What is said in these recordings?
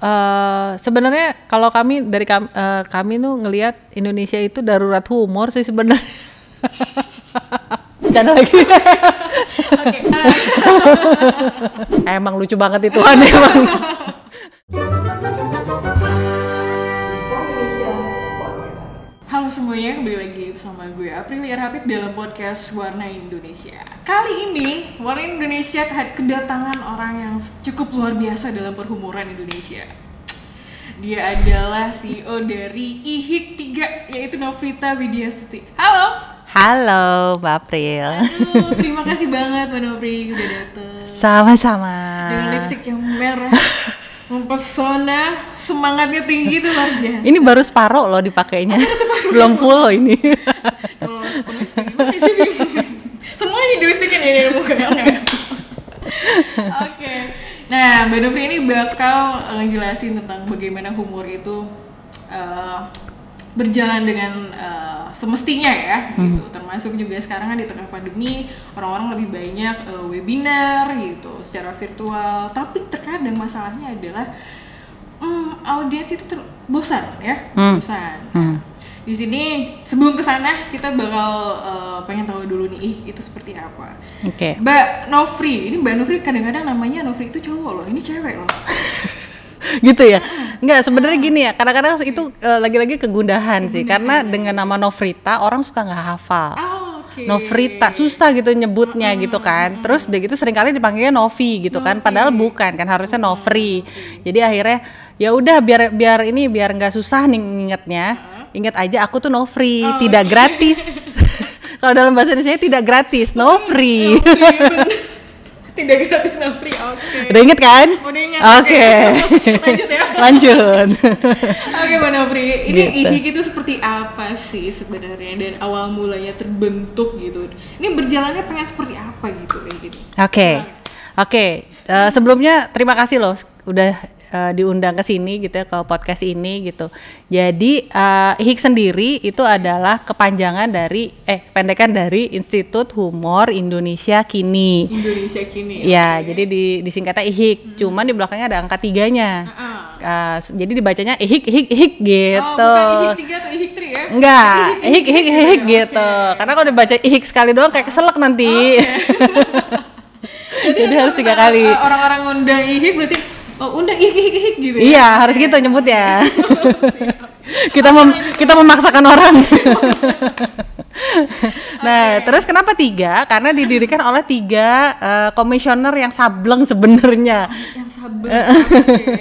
eh sebenarnya kalau kami dari kami, kami tuh ngelihat Indonesia itu darurat humor sih sebenarnya. Jangan lagi. Eh, Emang lucu banget itu kan emang. semuanya, kembali lagi bersama gue Aprilia Habib dalam podcast Warna Indonesia. Kali ini, Warna Indonesia kedatangan orang yang cukup luar biasa dalam perhumuran Indonesia. Dia adalah CEO dari IHIK 3, yaitu Novita Widiastuti. Halo! Halo, Mbak April. Aduh, terima kasih banget Mbak Novri udah dateng. Sama-sama. Dengan lipstick yang merah, mempesona, semangatnya tinggi itu luar biasa. Ini baru separuh loh dipakainya. Belum full loh ini. Kalau sih? Semuanya di lipstickin ya mukanya. Oke. Nah, Mbak Novri ini bakal ngejelasin tentang bagaimana humor itu eh, berjalan dengan eh, semestinya ya, gitu. Termasuk juga sekarang kan di tengah pandemi, orang-orang lebih banyak eh, webinar gitu, secara virtual. Tapi terkadang masalahnya adalah hmm, audiens itu ter- bosan ya, Hmm. bosan. Hmm. Di sini sebelum ke sana kita bakal eh, pengen tahu dulu nih ih, itu seperti apa. Oke. Mbak Novri, ini Mbak Novri kadang-kadang namanya Novri itu cowok loh, ini cewek loh. gitu ya. Nggak sebenarnya gini ya kadang-kadang itu eh, lagi-lagi kegundahan sih. Karena dengan nama Novrita orang suka nggak hafal. Oh. Novrita susah gitu nyebutnya gitu kan. terus udah gitu sering kali dipanggilnya Novi gitu kan padahal bukan kan harusnya Novri. Jadi akhirnya ya udah biar biar ini biar nggak susah nih ingetnya inget aja aku tuh Novri tidak gratis. Kalau dalam bahasa Indonesia tidak gratis Novri Oke, bener. Tidak gratis Novri, oke. udah inget kan Udah ingat, oke Lanjut ya. lanjut Oke Mbak Novri, ini Gitu. IHIK itu seperti apa sih sebenarnya dan awal mulanya terbentuk gitu. Ini berjalannya pengen seperti apa gitu kayak gitu. Oke, oke. Eh, sebelumnya terima kasih loh udah eh, diundang ke sini gitu ya ke podcast ini gitu. Jadi eh, IHIK sendiri itu adalah kepanjangan dari eh pendekan dari Institut Humor Indonesia Kini. Indonesia kini. Ya, jadi di disingkatnya IHIK. Cuman di belakangnya ada angka tiganya. Ah. Eh, jadi dibacanya IHIK IHIK IHIK gitu. Oh, bukan IHIK 3 atau IHIK 3 ya? Enggak, ihik ihik ihik Oke. gitu. Karena kalau dibaca ihik sekali doang kayak keselak nanti. Jadi harus tiga kali. Orang-orang ngundang IHIK berarti oh, undang IHIK IHIK IHIK gitu ya? Iya, harus gitu nyebut ya. kita mem kita memaksakan orang. nah, terus kenapa tiga? Karena didirikan oleh tiga eh, komisioner yang sableng sebenarnya. Yang sabar. Oke.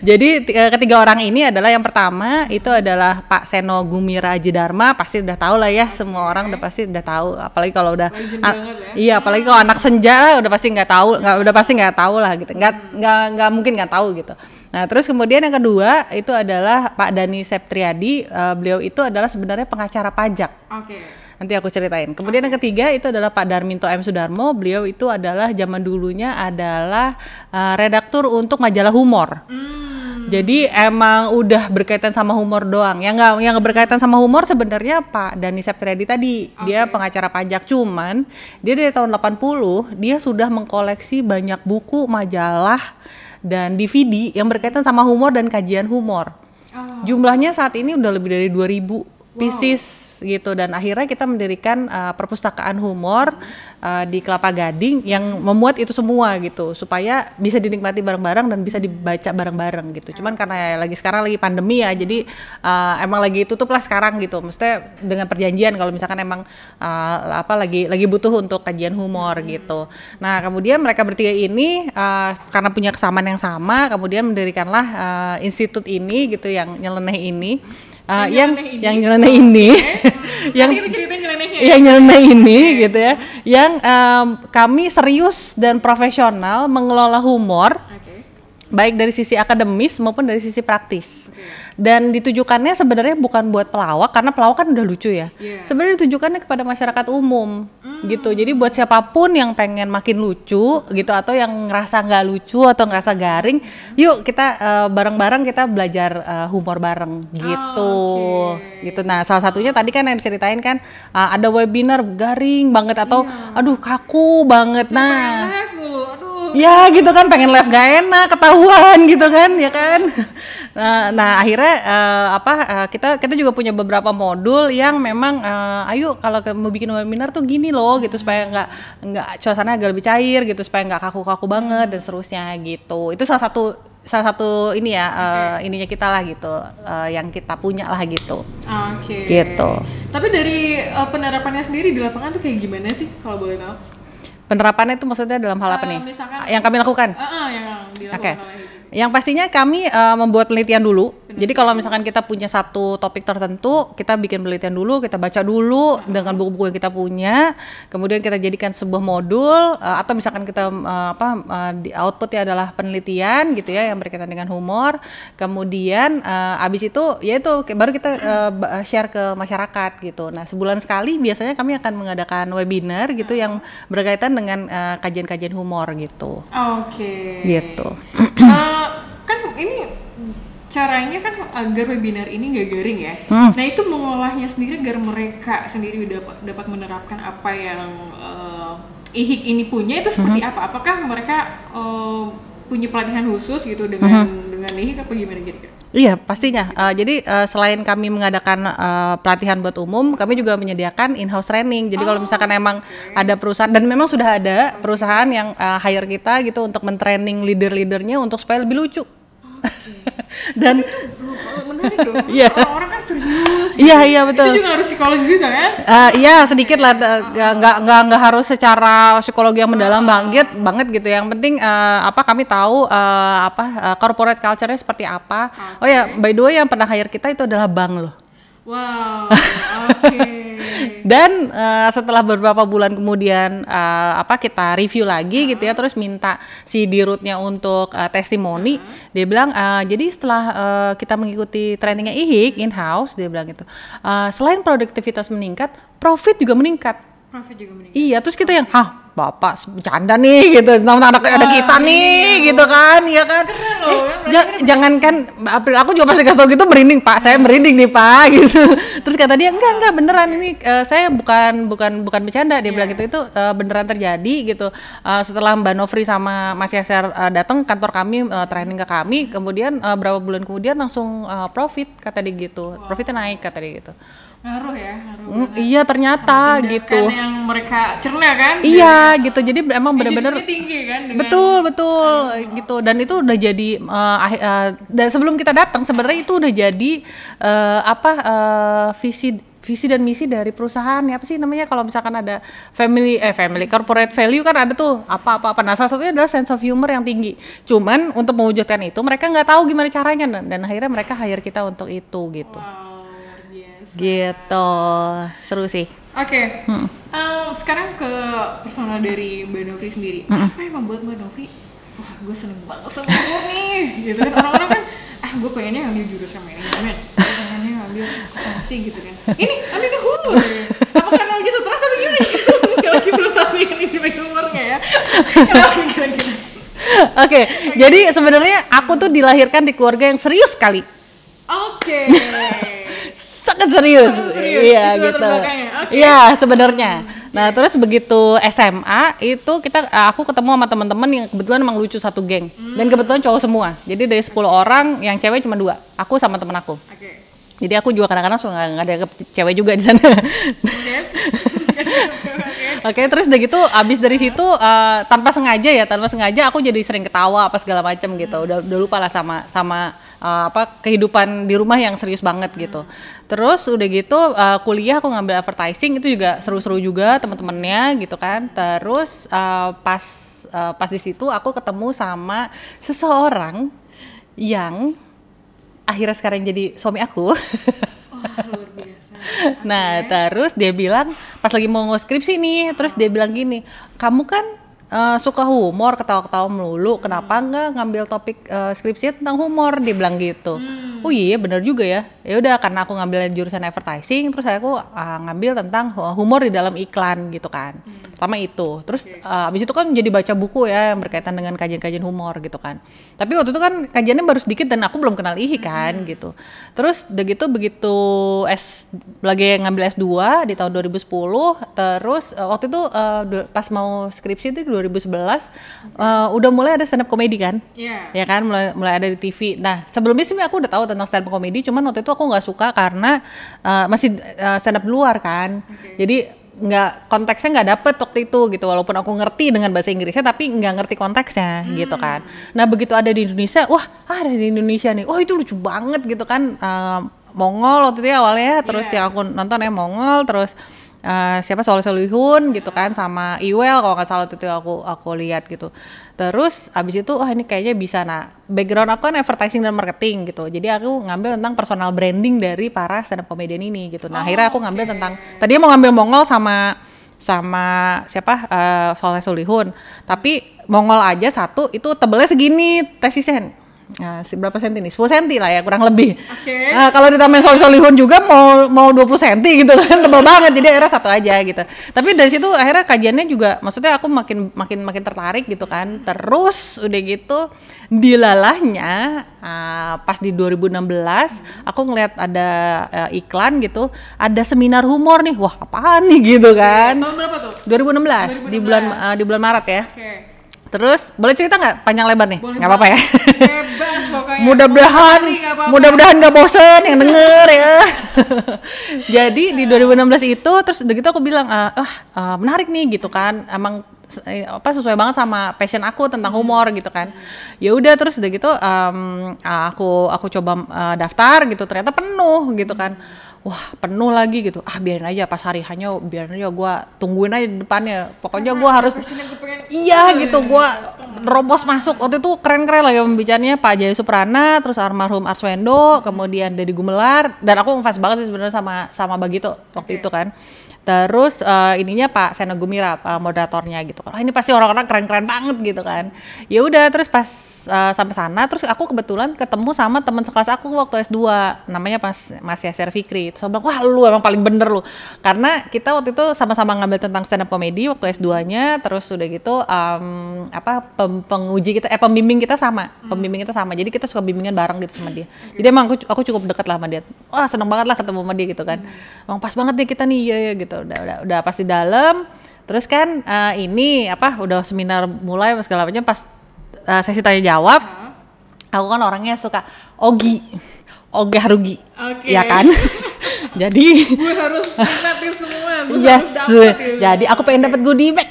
Jadi t- eh, ketiga orang ini adalah yang pertama itu adalah Pak Seno Gumira Aji Dharma pasti udah tahu lah ya semua orang udah pasti udah tahu apalagi kalau udah ya. iya apalagi kalau anak senja udah pasti nggak tahu nggak udah pasti nggak tahu lah gitu nggak nggak nggak mungkin nggak tahu gitu nah terus kemudian yang kedua itu adalah Pak Dani Septriadi Eh, beliau itu adalah sebenarnya pengacara pajak Oke. Nanti aku ceritain. Kemudian yang ketiga itu adalah Pak Darminto M Sudarmo. Beliau itu adalah zaman dulunya adalah uh, redaktur untuk majalah humor. Hmm. Jadi emang udah berkaitan sama humor doang. Yang nggak yang berkaitan sama humor sebenarnya Pak Dani Septriadi tadi. Dia pengacara pajak cuman dia dari tahun 80 dia sudah mengkoleksi banyak buku, majalah dan DVD yang berkaitan sama humor dan kajian humor. Oh. Jumlahnya saat ini udah lebih dari 2000 pieces gitu dan akhirnya kita mendirikan uh, perpustakaan humor uh, di Kelapa Gading yang memuat itu semua gitu supaya bisa dinikmati bareng-bareng dan bisa dibaca bareng-bareng gitu. Cuman karena ya lagi sekarang lagi pandemi ya jadi uh, emang lagi tutup lah sekarang gitu. Maksudnya dengan perjanjian kalau misalkan emang uh, apa lagi lagi butuh untuk kajian humor gitu. Nah, kemudian mereka bertiga ini uh, karena punya kesamaan yang sama kemudian mendirikanlah uh, institut ini gitu yang nyeleneh ini Uh, yang yang nyeleneh ini, yang Nanti kita ceritain nyelenehnya. yang nyeleneh ini gitu ya, yang um, kami serius dan profesional mengelola humor Oke. Baik dari sisi akademis maupun dari sisi praktis. Dan ditujukannya sebenarnya bukan buat pelawak karena pelawak kan udah lucu ya. Iya. Sebenarnya ditujukannya kepada masyarakat umum gitu. Jadi buat siapa pun yang pengen makin lucu gitu atau yang ngerasa nggak lucu atau ngerasa garing, yuk kita eh, bareng-bareng kita belajar eh, humor bareng gitu. oke. Gitu. Nah, salah satunya tadi kan yang diceritain kan eh, ada webinar garing banget atau aduh kaku banget. Nah, Live. Aduh, ya gitu kan pengen live gak enak ketahuan gitu kan ya kan nah, nah akhirnya uh, apa uh, kita kita juga punya beberapa modul yang memang uh, ayo kalau mau bikin webinar tuh gini loh gitu supaya nggak nggak suasana agak lebih cair gitu supaya nggak kaku-kaku banget dan seterusnya gitu itu salah satu salah satu ini ya okay. uh, ininya kita lah gitu uh, yang kita punya lah gitu. Oke. Okay. Gitu. Tapi dari uh, penerapannya sendiri di lapangan tuh kayak gimana sih kalau boleh tahu? Penerapannya itu maksudnya dalam hal apa uh, nih? Misalkan, yang kami lakukan? Uh, uh, yang dilakukan. Okay. Yang pastinya kami uh, membuat penelitian dulu. Jadi kalau misalkan kita punya satu topik tertentu, kita bikin penelitian dulu, kita baca dulu dengan buku-buku yang kita punya, kemudian kita jadikan sebuah modul uh, atau misalkan kita uh, apa uh, di outputnya adalah penelitian gitu ya yang berkaitan dengan humor. Kemudian uh, abis itu ya itu baru kita uh, share ke masyarakat gitu. Nah sebulan sekali biasanya kami akan mengadakan webinar gitu yang berkaitan dengan kajian-kajian uh, humor gitu. Oke. Okay. Gitu. Uh, ini caranya kan agar webinar ini nggak garing ya. Hmm. Nah itu mengolahnya sendiri agar mereka sendiri dapat dapat menerapkan apa yang uh, IHIK ini punya itu seperti hmm. apa? Apakah mereka uh, punya pelatihan khusus gitu dengan hmm. dengan IHIK apa gimana kira-kira? Iya pastinya. Uh, jadi uh, selain kami mengadakan uh, pelatihan buat umum, kami juga menyediakan in-house training. Jadi oh, kalau misalkan emang okay. ada perusahaan dan memang sudah ada perusahaan yang uh, hire kita gitu untuk mentraining leader-leadernya untuk supaya lebih lucu. dan menarik dong yeah. orang-orang kan serius gitu. iya iya betul itu juga harus psikologi juga kan uh, iya sedikit lah nggak nggak nggak harus secara psikologi yang mendalam uh. banget banget gitu yang penting uh, apa kami tahu uh, apa uh, corporate culture-nya seperti apa okay. oh ya by the way yang pernah hire kita itu adalah bank loh Wow, oke. Okay. Dan uh, setelah beberapa bulan kemudian uh, apa kita review lagi uh -huh. gitu ya, terus minta si dirutnya untuk uh, testimoni. Uh -huh. Dia bilang, uh, jadi setelah uh, kita mengikuti trainingnya IHIK in house, dia bilang gitu, uh, selain produktivitas meningkat, profit juga meningkat. Profit juga meningkat. Iya, terus kita yang, hah bapak bercanda nih gitu. Sama anak ada kita nih iya. gitu kan ya kan. Keren loh, eh, ja jangan kan April aku juga pasti kasih tau gitu merinding pak saya merinding nih pak gitu. Terus kata dia enggak enggak beneran ini uh, saya bukan bukan bukan bercanda. Dia yeah. bilang gitu itu uh, beneran terjadi gitu. Uh, setelah Mbak Novri sama Mas Yaser uh, datang kantor kami uh, training ke kami kemudian uh, berapa bulan kemudian langsung uh, profit kata dia gitu. Profitnya naik kata dia gitu ngaruh ya ngaruh mm, iya ternyata gitu. yang mereka cerna kan? Iya gitu. Jadi emang benar-benar tinggi kan dengan betul betul gitu. Dan itu udah jadi uh, uh, dan sebelum kita datang sebenarnya itu udah jadi uh, apa uh, visi visi dan misi dari perusahaan. Ya apa sih namanya? Kalau misalkan ada family eh family corporate value kan ada tuh apa apa apa nah salah satunya adalah sense of humor yang tinggi. Cuman untuk mewujudkan itu mereka nggak tahu gimana caranya. Dan, dan akhirnya mereka hire kita untuk itu gitu. Wow gitu seru sih oke okay. hmm. um, sekarang ke personal dari mbak Novri sendiri hmm. apa yang membuat mbak Novri wah gue seneng banget sama gue nih gitu kan orang-orang kan ah gue pengennya ngambil jurusan manajemen pengennya ngambil akuntansi gitu kan ini ambil ke humor apa karena lagi stres atau gimana lagi frustasi ini di humor nggak ya kira-kira Oke, okay, jadi sebenarnya aku tuh dilahirkan di keluarga yang serius sekali. Oke. Okay sangat serius. serius. Iya gitu. Iya okay. sebenarnya. Nah terus begitu SMA itu kita aku ketemu sama teman-teman yang kebetulan emang lucu satu geng hmm. dan kebetulan cowok semua. Jadi dari 10 orang yang cewek cuma dua. Aku sama temen aku. Okay. Jadi aku juga kadang-kadang suka nggak ada cewek juga di sana. Oke, okay, terus udah gitu abis dari situ uh, tanpa sengaja ya, tanpa sengaja aku jadi sering ketawa apa segala macam gitu. Udah udah lupa lah sama sama uh, apa kehidupan di rumah yang serius banget gitu. Terus udah gitu uh, kuliah aku ngambil advertising itu juga seru-seru juga teman-temannya gitu kan. Terus uh, pas uh, pas di situ aku ketemu sama seseorang yang akhirnya sekarang jadi suami aku. Oh, luar biasa. Nah, terus dia bilang pas lagi mau skripsi nih, terus dia bilang gini, "Kamu kan uh, suka humor ketawa-ketawa melulu kenapa hmm. nggak ngambil topik uh, skripsi tentang humor dia bilang gitu hmm. oh iya benar juga ya ya udah karena aku ngambil jurusan advertising terus aku uh, ngambil tentang humor di dalam iklan gitu kan hmm. Pertama itu. Terus uh, abis itu kan jadi baca buku ya yang berkaitan dengan kajian-kajian humor gitu kan. Tapi waktu itu kan kajiannya baru sedikit dan aku belum kenal IHI kan gitu. Terus udah gitu begitu S lagi ngambil S2 di tahun 2010 terus uh, waktu itu uh, pas mau skripsi itu 2011 uh, udah mulai ada stand up comedy kan. Iya. Ya kan mulai mulai ada di TV. Nah, sebelumnya sih aku udah tahu tentang stand up comedy, cuman waktu itu aku nggak suka karena uh, masih uh, stand up luar kan. Jadi nggak konteksnya nggak dapet waktu itu gitu walaupun aku ngerti dengan bahasa Inggrisnya tapi nggak ngerti konteksnya gitu kan nah begitu ada di Indonesia wah ada di Indonesia nih wah itu lucu banget gitu kan Eh, Mongol waktu itu ya awalnya terus Iya. yang aku nonton ya Mongol terus eh, siapa? Soleh Solihun gitu kan sama Iwel kalau nggak salah itu aku aku lihat gitu. Terus abis itu wah ini kayaknya bisa nah background aku kan advertising dan marketing gitu. Jadi aku ngambil tentang personal branding dari para stand up comedian ini gitu. Nah akhirnya aku ngambil tentang tadinya mau ngambil Mongol sama sama siapa? Eh, Soleh Solihun. Tapi Mongol aja satu itu tebelnya segini tesisnya Nah, berapa senti nih? 10 senti lah ya kurang lebih. Oke. Nah, kalau ditambahin solih solihun juga mau mau 20 senti gitu kan tebel banget jadi akhirnya satu aja gitu. Tapi dari situ akhirnya kajiannya juga maksudnya aku makin makin makin tertarik gitu kan. Terus udah gitu dilalahnya ah, pas di 2016 aku ngeliat ada eh, iklan gitu, ada seminar humor nih. Wah, apaan nih gitu kan. Tahun berapa tuh? 2016, di bulan eh, di bulan Maret ya. Oke. Terus boleh cerita nggak panjang lebar nih? Boleh Nggak apa-apa ya. Bebas pokoknya. mudah-mudahan mudah-mudahan nggak bosen yang denger ya. Jadi di 2016 itu terus udah gitu aku bilang ah ah, ah, menarik nih gitu kan. Emang eh, apa sesuai banget sama passion aku tentang humor gitu kan. Ya udah terus udah gitu ah, aku aku coba eh, daftar gitu ternyata penuh gitu kan wah penuh lagi gitu. Ah biarin aja pas hari hanya biarin aja gua tungguin aja di depannya. Pokoknya harus gue pengen Iya gitu, gua robos masuk. Waktu itu keren-keren lagi pembicaranya Pak Jaya Suprana, terus almarhum Arswendo, kemudian Deddy Gumelar, dan aku ngefans banget sih sebenarnya sama sama Bagito waktu itu kan. Terus eh, ininya Pak Seno Gumira, Pak moderatornya gitu kan. Ah, ini pasti orang-orang keren-keren banget gitu kan. Ya udah terus pas eh, sampai sana terus aku kebetulan ketemu sama teman sekelas aku waktu S2 namanya pas Mas Yaser Fikri. Terus aku bilang, "Wah, lu emang paling bener lu." Karena kita waktu itu sama-sama ngambil tentang stand up comedy waktu S2-nya, terus udah gitu em, apa pem- penguji kita eh pembimbing kita sama, pembimbing kita sama. Jadi kita suka bimbingan bareng gitu sama dia. Jadi emang aku aku cukup dekat lah sama dia. Wah, seneng banget lah ketemu sama dia gitu kan. Emang pas banget nih kita nih, iya ya gitu. Udah udah udah pas di dalam. Terus kan eh, ini apa udah seminar mulai segala macam pas eh, sesi tanya jawab. Aku kan orangnya suka ogi. Oge harugi. Oke. Ya kan? Jadi gue harus gue Yes, dapet gitu. jadi aku pengen dapat goodie bag.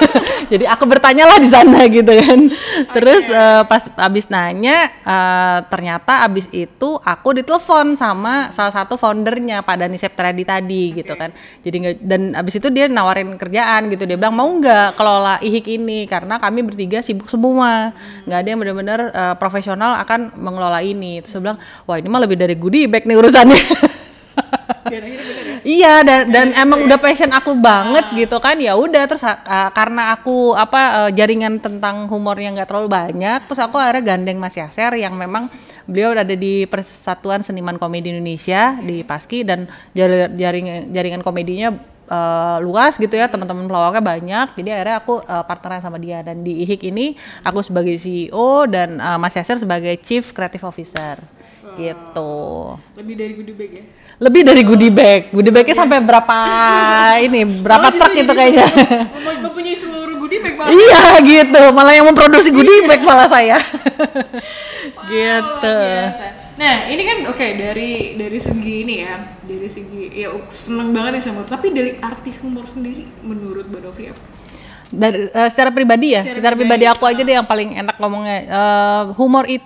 jadi aku bertanyalah di sana gitu kan. Terus eh, pas abis nanya, eh, ternyata abis itu aku ditelepon sama salah satu foundernya Pak Dani Septradi tadi gitu kan. Jadi dan abis itu dia nawarin kerjaan gitu. Dia bilang mau nggak kelola IHIK ini karena kami bertiga sibuk semua, nggak ada yang benar-benar eh, profesional akan mengelola ini. Terus saya bilang, wah ini mah lebih dari goodie bag nih urusannya. Biar akhirnya bener ya. Iya dan dan emang udah passion aku banget gitu kan. Ya udah terus uh, karena aku apa uh, jaringan tentang humor yang nggak terlalu banyak terus aku akhirnya gandeng Mas Yaser yang memang beliau ada di Persatuan Seniman Komedi Indonesia di Paski dan jar- jaringan jaringan komedinya uh, luas gitu ya teman-teman pelawaknya banyak. Jadi akhirnya aku uh, partneran sama dia. Dan di IHIK ini aku sebagai CEO dan uh, Mas Yaser sebagai Chief Creative Officer gitu Lebih dari goodie bag ya. lebih dari goodie bag goodie bagnya sampai berapa ini berapa Oh, truk justru itu jadi kayaknya Mem- Mempunyai seluruh goodie bag malah. iya gitu malah yang memproduksi goodie bag malah saya Wow, gitu luar biasa. Nah, ini kan oke dari dari segi ini ya, dari segi ya seneng banget nih sama. Tapi dari artis humor sendiri, menurut Mbak Dovri apa? dari eh, secara pribadi ya Secara secara, pribadi pribadi, aku aja deh yang paling enak ngomongnya Eh, humor itu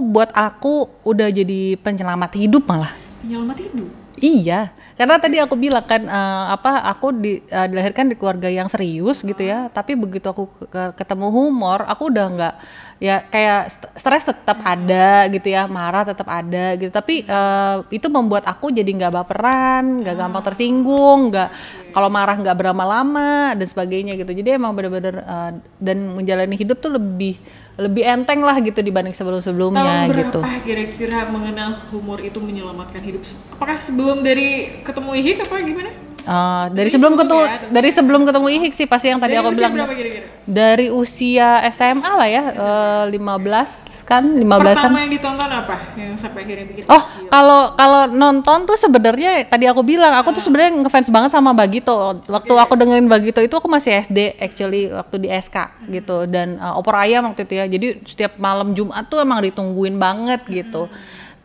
buat aku udah jadi penyelamat hidup malah. Penyelamat hidup. Iya, karena tadi aku bilang kan eh, apa aku di, eh, dilahirkan di keluarga yang serius gitu ya, tapi begitu aku ke- ke- ketemu humor, aku udah nggak ya kayak st- stres tetap ada gitu ya, marah tetap ada gitu, tapi eh, itu membuat aku jadi nggak baperan, nggak gampang tersinggung, nggak kalau marah nggak berlama-lama dan sebagainya gitu. Jadi emang bener-bener eh, dan menjalani hidup tuh lebih lebih enteng lah gitu dibanding sebelum-sebelumnya Tahun gitu. berapa kira-kira mengenal humor itu menyelamatkan hidup? Apakah sebelum dari ketemu IHIK apa gimana? Uh, dari sebelum ketemu ya, dari sebelum ketemu Ihik sih pasti yang tadi Dari aku usia bilang berapa kira-kira? dari usia SMA lah ya eh, 15 kan 15-an Pertama yang ditonton apa? Yang sampai akhirnya bikin Oh, kalau kalau nonton tuh sebenarnya tadi aku bilang aku tuh sebenarnya ngefans banget sama Bagito. Waktu aku dengerin Bagito itu aku masih SD actually waktu di SK gitu dan uh, opor ayam waktu itu ya. Jadi setiap malam Jumat tuh emang ditungguin banget gitu.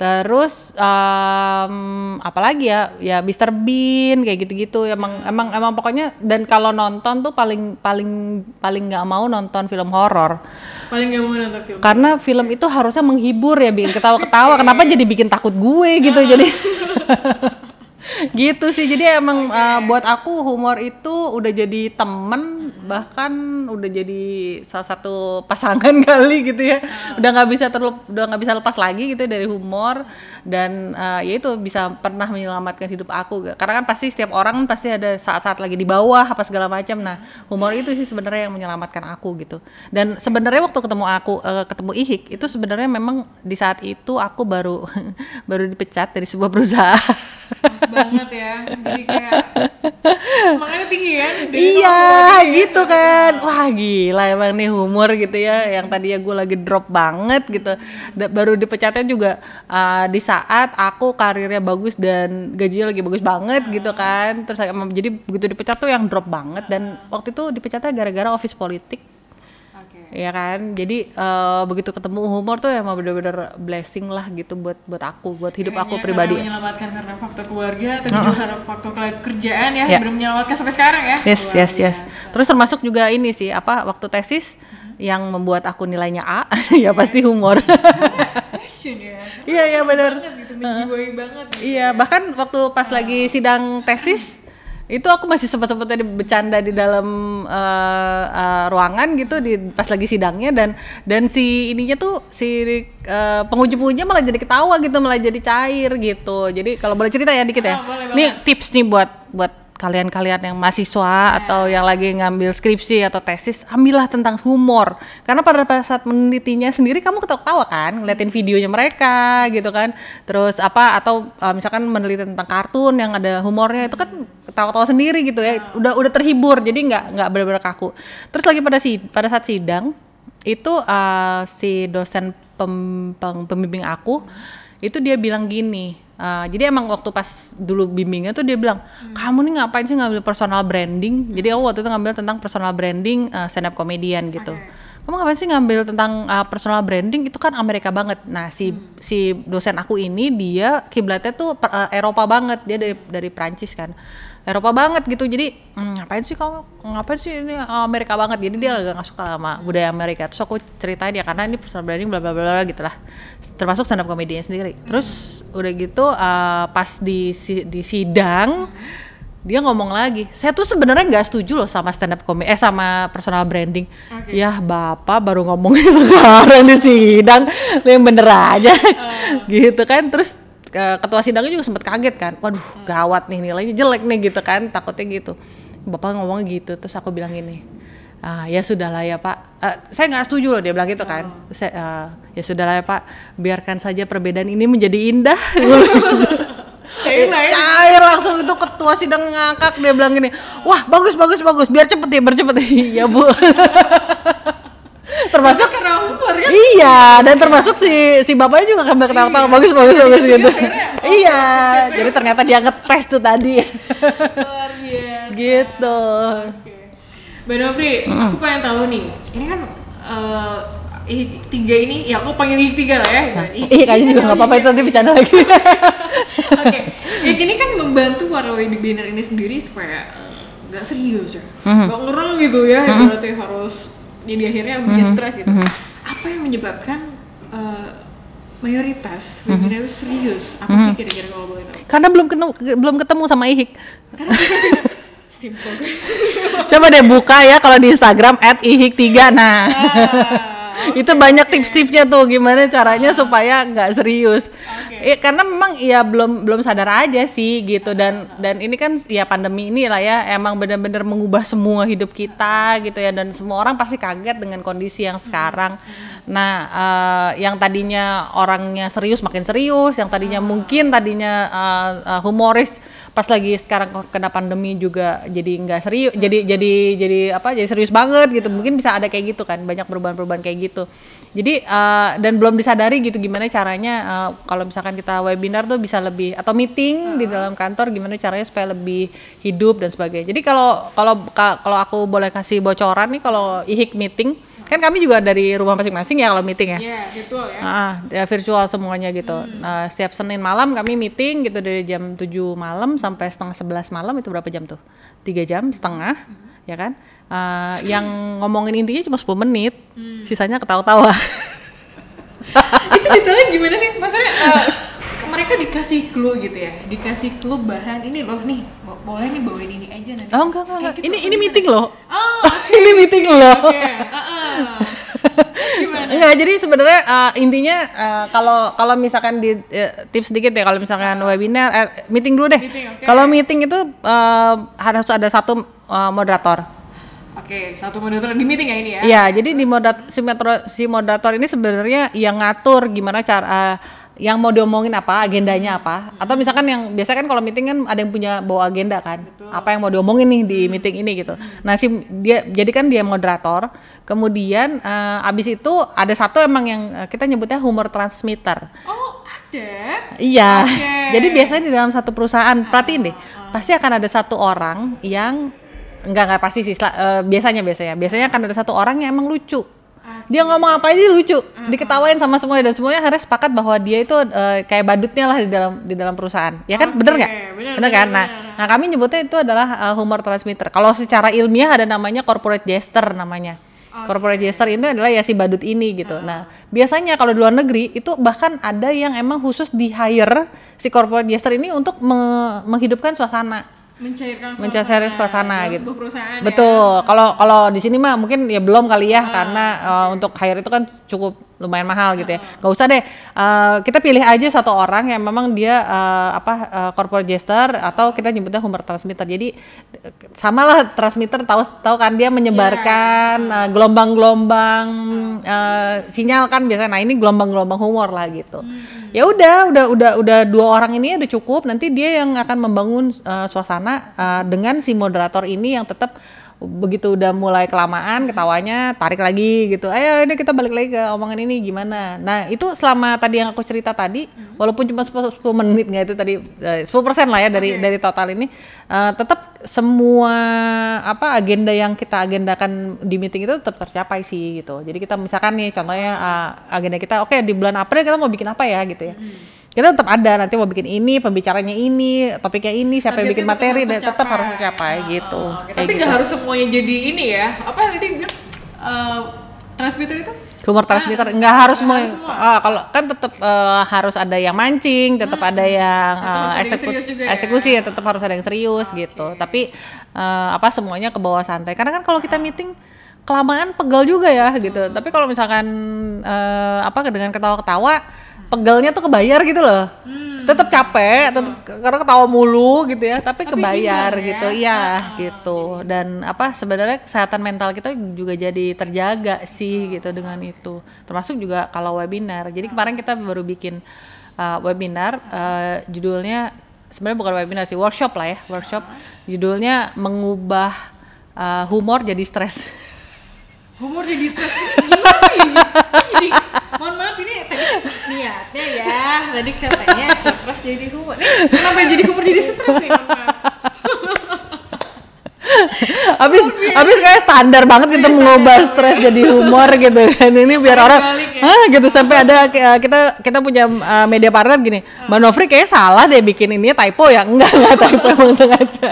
Terus um, apalagi ya? Ya Mr Bean kayak gitu-gitu. Emang emang emang pokoknya dan kalau nonton tuh paling paling paling nggak mau nonton film horor. Paling gak mau nonton film? karena film itu harusnya menghibur ya bikin ketawa-ketawa. Kenapa jadi bikin takut gue gitu? Jadi gitu sih. Jadi emang uh, buat aku humor itu udah jadi temen bahkan udah jadi salah satu pasangan kali gitu ya. Udah nggak bisa terlup udah nggak bisa lepas lagi gitu dari humor. Dan uh, ya itu bisa pernah menyelamatkan hidup aku. Karena kan pasti setiap orang pasti ada saat-saat lagi di bawah apa segala macam. Nah humor itu sih sebenarnya yang menyelamatkan aku gitu. Dan sebenarnya waktu ketemu aku uh, ketemu Ihik itu sebenarnya memang di saat itu aku baru baru dipecat dari sebuah perusahaan. Pas banget ya. Jadi kayak semangatnya tinggi kan? Dari iya langsung lagi, gitu kan. Wah gila emang nih humor gitu ya. Yang tadinya gue lagi drop banget gitu. Baru dipecatnya juga uh, di saat aku karirnya bagus dan gajinya lagi bagus banget gitu kan. Terus jadi begitu dipecat tuh yang drop banget. Dan waktu itu dipecatnya gara-gara office politik. Ya kan jadi eh, begitu ketemu humor tuh emang bener-bener blessing lah gitu buat buat aku buat hidup aku Hanya pribadi karena menyelamatkan karena faktor keluarga, tapi juga karena faktor ke- kerjaan ya, Ya. belum menyelamatkan sampai sekarang ya. Yes, Luar yes, yes. biasa. Terus termasuk juga ini sih, apa waktu tesis yang membuat aku nilainya A, ya pasti humor. Passion ya. Iya, iya benar. Gitu, menjiwai banget gitu. Iya, bahkan waktu pas lagi sidang tesis itu aku masih sempat-sempatnya bercanda di dalam eh, eh, ruangan gitu di pas lagi sidangnya dan dan si ininya tuh si eh, penguji-pengujinya malah jadi ketawa gitu malah jadi cair gitu. Jadi kalau boleh cerita ya dikit ya. Boleh nih tips nih buat buat kalian-kalian yang mahasiswa atau yang lagi ngambil skripsi atau tesis ambillah tentang humor. Karena pada saat menelitinya sendiri kamu ketawa-ketawa kan ngeliatin videonya mereka gitu kan. Terus apa atau uh, misalkan meneliti tentang kartun yang ada humornya itu kan ketawa-ketawa sendiri gitu ya. Udah udah terhibur jadi nggak nggak benar-benar kaku. Terus lagi pada si pada saat sidang itu uh, si dosen pem- pem- pembimbing aku itu dia bilang gini uh, jadi emang waktu pas dulu bimbingnya tuh dia bilang kamu nih ngapain sih ngambil personal branding? Jadi aku waktu itu ngambil tentang personal branding uh, stand up comedian gitu. Kamu ngapain sih ngambil tentang uh, personal branding? Itu kan Amerika banget. Nah si si dosen aku ini dia kiblatnya tuh uh, Eropa banget. Dia dari dari Prancis kan Eropa banget gitu. Jadi "Hmm, ngapain sih kamu? Ngapain sih ini uh, Amerika banget? Jadi dia agak nggak suka sama budaya Amerika. Terus aku ceritain ya karena ini personal branding bla bla bla bla gitu lah termasuk stand up komedinya sendiri. Terus udah gitu uh, pas di si- di sidang dia ngomong lagi saya tuh sebenarnya nggak setuju loh sama stand up comedy eh sama personal branding. Oke. ya bapak baru ngomongin sekarang di sidang lu yang bener aja. Gitu kan. Terus eh, ketua sidangnya juga sempat kaget kan. Waduh gawat nih nilainya jelek nih gitu kan takutnya gitu. Bapak ngomongnya gitu terus aku bilang gini ah ya sudahlah ya pak. Eh, saya nggak setuju loh dia bilang gitu kan. Terus saya "Ah, ya sudahlah ya pak biarkan saja perbedaan ini menjadi indah. Cair ya. langsung itu ketua sidang ngangkak dia bilang gini. Wah bagus bagus bagus biar cepet ya biar cepet. Iya bu termasuk Karena humor kan. iya dan termasuk si si bapaknya juga kan ketawa-tawa bagus bagus bagus gitu akhirnya, oh, iya jadi ternyata dia ngetes tuh tadi Luar biasa. gitu Oke. Mbak Nofri, aku pengen tahu nih. Ini kan eh I- tiga ini, ya aku panggil I tiga lah ya. I- iya kayaknya juga nggak apa-apa itu nanti bercanda lagi Oke, ya ini kan membantu para wedding banner ini sendiri supaya eh, nggak serius ya, nggak ngereng gitu ya, berarti harus jadi akhirnya Mhm. bikin stres gitu. Apa yang menyebabkan eh, mayoritas wedding banner itu serius? Apa Mhm. sih kira-kira kalau boleh tahu? karena belum ketemu belum ketemu sama Ihik Simple guys. coba deh buka ya kalau di Instagram @ihik3 nah Ah, itu banyak tips-tipsnya tuh gimana caranya supaya nggak serius. Eh, karena memang ya belum belum sadar aja sih gitu. Dan dan ini kan ya pandemi ini lah ya emang benar-benar mengubah semua hidup kita gitu ya. Dan semua orang pasti kaget dengan kondisi yang sekarang. Nah eh, yang tadinya orangnya serius makin serius. Yang tadinya mungkin tadinya eh, eh, humoris pas lagi sekarang kena pandemi juga jadi nggak serius jadi jadi jadi apa jadi serius banget gitu. Mungkin bisa ada kayak gitu kan banyak perubahan-perubahan kayak gitu. Jadi uh, dan belum disadari gitu gimana caranya uh, kalau misalkan kita webinar tuh bisa lebih atau meeting di dalam kantor gimana caranya supaya lebih hidup dan sebagainya. Jadi kalau kalau ka- kalau aku boleh kasih bocoran nih kalau IHIK meeting kan kami juga dari rumah masing-masing ya kalau meeting ya. Iya, virtual ya. Ah, ya virtual semuanya gitu. Nah, setiap Senin malam kami meeting gitu dari jam 7 malam sampai setengah 11 malam itu berapa jam tuh? Tiga jam setengah, ya kan? Ah, yang ngomongin intinya cuma 10 menit, sisanya ketawa-tawa. itu detailnya gimana sih maksudnya eh, mereka dikasih clue gitu ya dikasih clue bahan ini loh nih bo- boleh nih bawain ini aja nanti Oh enggak enggak, enggak. gitu, ini apa ini gimana? meeting loh. oh ini meeting loh. oke heeh. gimana Enggak, jadi sebenarnya uh, intinya uh, kalau kalau misalkan di uh, tips sedikit ya kalau misalkan webinar eh, meeting dulu deh. Meeting, oke. Kalau meeting itu uh, harus ada satu uh, moderator. oke satu moderator di meeting ya ini ya Iya, jadi di moderator si, moderator si moderator ini sebenarnya yang ngatur gimana cara uh, yang mau diomongin apa, agendanya apa. Atau misalkan yang biasa kan kalau meeting kan ada yang punya bawa agenda kan. Apa yang mau diomongin nih di meeting ini gitu. Nah, si dia jadi kan dia moderator. Kemudian uh, abis itu ada satu emang yang uh, kita nyebutnya humor transmitter. oh ada Iya. Oke. Jadi biasanya di dalam satu perusahaan, perhatiin deh, pasti akan ada satu orang yang enggak enggak pasti sih, eh, biasanya biasanya, biasanya akan ada satu orang yang emang lucu. Dia ngomong apa aja lucu, diketawain sama semuanya dan semuanya akhirnya sepakat bahwa dia itu eh, kayak badutnya lah di dalam di dalam perusahaan. Ya kan, Oke, bener nggak? bener, Bener kan? bener, Nah, bener. nah kami nyebutnya itu adalah eh, humor transmitter. Kalau secara ilmiah ada namanya corporate jester namanya. Corporate jester itu adalah ya si badut ini gitu. Nah, biasanya kalau di luar negeri itu bahkan ada yang emang khusus di hire si corporate jester ini untuk me- menghidupkan suasana. Mencairkan suasana Mencairkan suasana gitu. perusahaan ya. Betul. Kalau kalau di sini mah mungkin ya belum kali ya karena eh, untuk hire itu kan cukup lumayan mahal gitu ya. Gak usah deh. Eh, kita pilih aja satu orang yang memang dia eh, apa eh, corporate jester atau kita nyebutnya humor transmitter. Jadi samalah transmitter tahu tahu kan dia menyebarkan eh, gelombang-gelombang eh, sinyal kan biasanya. Nah, ini gelombang-gelombang humor lah gitu. Ya udah, udah udah udah dua orang ini udah cukup. Nanti dia yang akan membangun eh, suasana eh, dengan si moderator ini yang tetap begitu udah mulai kelamaan ketawanya tarik lagi gitu. Ayo ini kita balik lagi ke omongan ini gimana? Nah itu selama tadi yang aku cerita tadi walaupun cuma 10, 10 menit nggak itu tadi eh, 10% lah ya dari dari total ini eh, tetap semua apa agenda yang kita agendakan di meeting itu tetap tercapai sih gitu. Jadi kita misalkan nih contohnya eh, agenda kita oke di bulan April kita mau bikin apa ya gitu ya kita tetap ada nanti mau bikin ini pembicaranya ini topiknya ini siapa yang bikin materi dan tetap harus tercapai gitu Oh, oke. Kayak tapi gitu. nggak harus semuanya jadi ini ya apa tadi bilang eh, transmitter itu humor transmitter Ah, nggak harus semua. Ah, kalau kan tetap eh, harus ada yang mancing tetap ada yang eh, ada yang ekseku- serius juga ya? eksekusi ya tetap harus ada yang serius gitu tapi eh, apa semuanya ke bawah santai karena kan kalau kita meeting kelamaan pegal juga ya gitu Hmm. tapi kalau misalkan eh, apa dengan ketawa-ketawa pegalnya tuh kebayar gitu loh. Tetap capek tetap karena ketawa mulu gitu ya tapi, Hmm. Tapi kebayar ya? gitu. Iya Ah, gitu. dan apa sebenarnya kesehatan mental kita juga jadi terjaga sih gitu dengan itu. Termasuk juga kalau webinar. Jadi kemarin kita baru bikin uh, webinar uh, judulnya sebenarnya bukan webinar sih workshop lah ya workshop. Judulnya mengubah uh, humor jadi stres humor jadi stres gimana ini mohon maaf ini tadi niatnya ya tadi katanya stres jadi humor. Ini kenapa jadi humor jadi stres maaf habis habis kayak standar banget kita mengubah stres jadi humor gitu kan. Ini biar orang ya. ah gitu sampai ada uh, kita kita punya uh, media partner gini Mbak Novri kayaknya salah deh bikin ini typo ya? Enggak enggak typo emang sengaja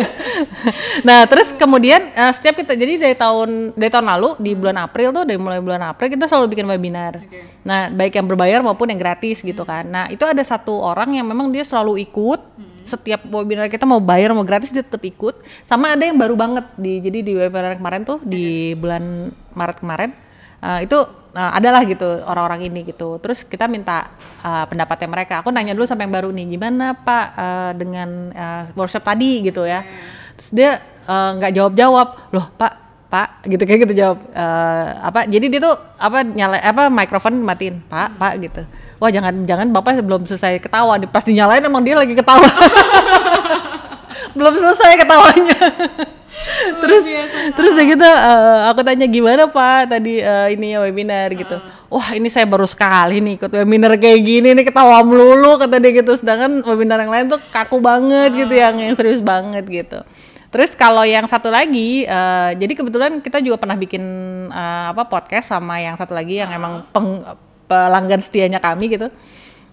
nah terus kemudian uh, setiap kita jadi dari tahun dari tahun lalu di bulan April tuh dari mulai bulan April kita selalu bikin webinar. Nah baik yang berbayar maupun yang gratis gitu kan. Nah itu ada satu orang yang memang dia selalu ikut setiap webinar kita mau bayar mau gratis dia tetap ikut. Sama ada yang baru banget di jadi di webinar kemarin tuh di bulan Maret kemarin uh, itu uh, adalah gitu orang-orang ini gitu. Terus kita minta uh, pendapatnya mereka. Aku nanya dulu sampai yang baru nih gimana pak uh, dengan uh, workshop tadi? gitu ya. Terus dia uh, nggak jawab-jawab loh pak pak gitu kayak gitu jawab Eh, apa jadi dia tuh apa nyala apa mikrofon matiin pak pak gitu wah jangan jangan bapak belum selesai ketawa. Nih pas dinyalain emang dia lagi ketawa. Belum selesai ketawanya. Terus terus udah gitu eh, aku tanya gimana pak? Tadi eh, ini ya webinar gitu. Wah ini saya baru sekali nih ikut webinar kayak gini nih ketawa melulu kata dia gitu. Sedangkan webinar yang lain tuh kaku banget gitu yang yang serius banget gitu. Terus kalau yang satu lagi eh, jadi kebetulan kita juga pernah bikin eh, apa podcast sama yang satu lagi yang emang peng- pelanggan setianya kami gitu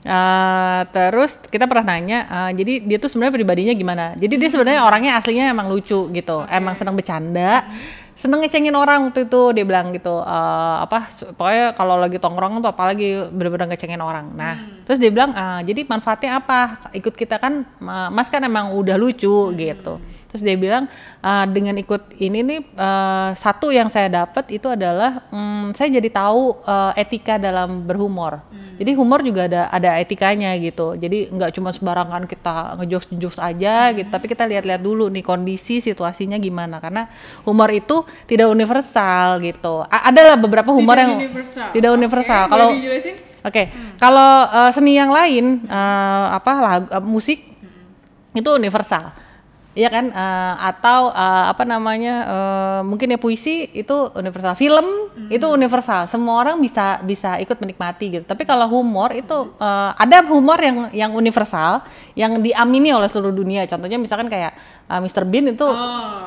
Eh, terus kita pernah nanya, eh, jadi dia tuh sebenarnya pribadinya gimana? Jadi dia sebenarnya orangnya aslinya emang lucu gitu, emang seneng bercanda, seneng ngecengin orang waktu itu dia bilang gitu, eh, apa? Pokoknya kalau lagi tongkrong tuh apalagi bener-bener ngecengin orang. Nah, terus dia bilang, "Ah, jadi manfaatnya apa? Ikut kita kan, ma- Mas kan emang udah lucu gitu. Terus dia bilang, "Ah, dengan ikut ini nih eh, satu yang saya dapat itu adalah hmm, saya jadi tahu eh, etika dalam berhumor. Jadi humor juga ada ada etikanya gitu. Jadi nggak cuma sembarangan kita ngejokes ngejokes aja gitu, tapi kita lihat-lihat dulu nih kondisi situasinya gimana. Karena humor itu tidak universal gitu. A- ada lah beberapa humor Tidak yang universal. tidak universal. boleh Kalau? Oke, kalau eh, seni yang lain eh, apa lagu eh, musik itu universal. Iya kan? Eh, atau eh, apa namanya? eh, mungkin ya puisi itu universal. Film itu universal. Semua orang bisa bisa ikut menikmati gitu. Tapi kalau humor itu eh, ada humor yang yang universal yang diamini oleh seluruh dunia. Contohnya misalkan kayak eh, Mr. Bean itu Oh,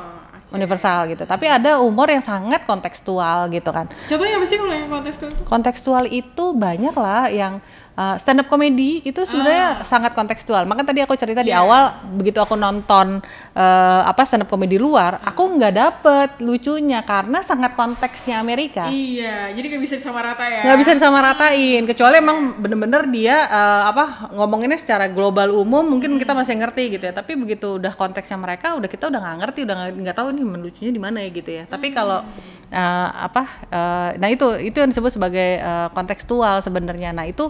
universal gitu. Tapi ada humor yang sangat kontekstual gitu kan contohnya apa sih kalau yang kontes itu? kontekstual itu banyak lah yang uh, stand up comedy itu sebenarnya sangat kontekstual. Maka tadi aku cerita di awal begitu aku nonton uh, apa stand up comedy luar, aku nggak dapet lucunya karena sangat konteksnya Amerika. Iya, jadi nggak bisa sama rata ya? nggak bisa disamaratain kecuali emang bener-bener dia uh, apa ngomonginnya secara global umum mungkin kita masih ngerti gitu ya. Tapi begitu udah konteksnya mereka udah kita udah nggak ngerti udah nggak- tahu nih melucunya di mana ya gitu ya. Tapi kalau uh, apa uh, nah itu itu yang disebut sebagai uh, kontekstual sebenarnya. Nah itu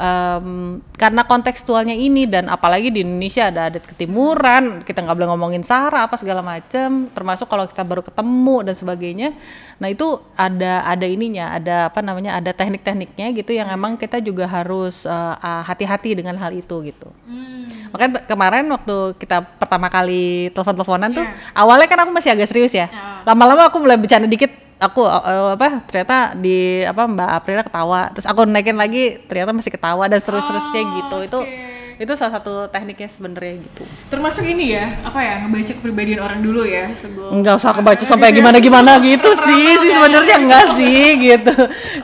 em, karena kontekstualnya ini dan apalagi di Indonesia ada adat ketimuran kita nggak boleh ngomongin sara apa segala macam termasuk kalau kita baru ketemu dan sebagainya nah itu ada ada ininya ada apa namanya ada teknik-tekniknya gitu yang emang kita juga harus eh, hati-hati dengan hal itu gitu Hmm. makanya kemarin waktu kita pertama kali telepon-teleponan tuh Iya. awalnya kan aku masih agak serius ya Ah. lama-lama aku mulai bercanda dikit aku eh, apa ternyata di apa Mbak Aprila ketawa. Terus aku naikin lagi ternyata masih ketawa dan terus-terusnya Oh, gitu. Itu oke. itu salah satu tekniknya sebenarnya gitu. Termasuk ini ya, apa ya, ngebaca kepribadian orang dulu ya sebelum nggak usah kebaca sampai gimana-gimana gitu sih sih sebenarnya enggak sih gitu.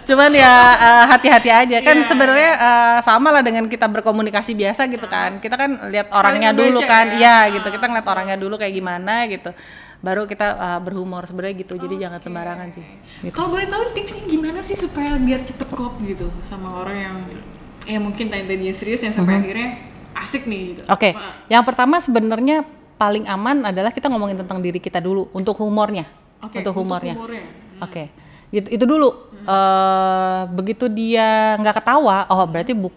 Cuman ya eh, hati-hati aja. Kan Iya. sebenarnya eh, sama lah dengan kita berkomunikasi biasa gitu kan. Kita kan lihat orangnya dulu kan. ya. iya gitu. Kita ngeliat orangnya dulu kayak gimana gitu baru kita eh, berhumor sebenarnya gitu jadi jangan sembarangan sih gitu. Kalau boleh tahu tipsnya gimana sih supaya biar cepet klop gitu sama orang yang ya mungkin tadi tadinya serius yang sampai akhirnya asik nih gitu. Oke, Wah, yang pertama sebenarnya paling aman adalah kita ngomongin tentang diri kita dulu untuk humornya. Oke, untuk humornya. humornya. Oke. Itu, itu dulu. Eh, begitu dia nggak ketawa, oh berarti buk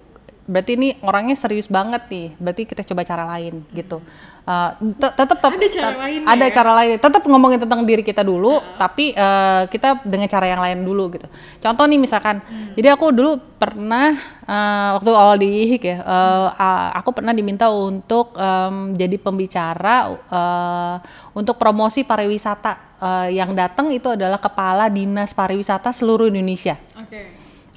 berarti ini orangnya serius banget nih. Berarti kita coba cara lain gitu. Eh, te- tetap Ada cara lainnya ada ya? cara lain. Tetap ngomongin tentang diri kita dulu, tapi eh, kita dengan cara yang lain dulu gitu. Contoh nih misalkan, jadi aku dulu pernah eh, waktu awal di IHIK ya, a- aku pernah diminta untuk em, jadi pembicara eh, untuk promosi pariwisata. Eh, yang datang itu adalah kepala dinas pariwisata seluruh Indonesia.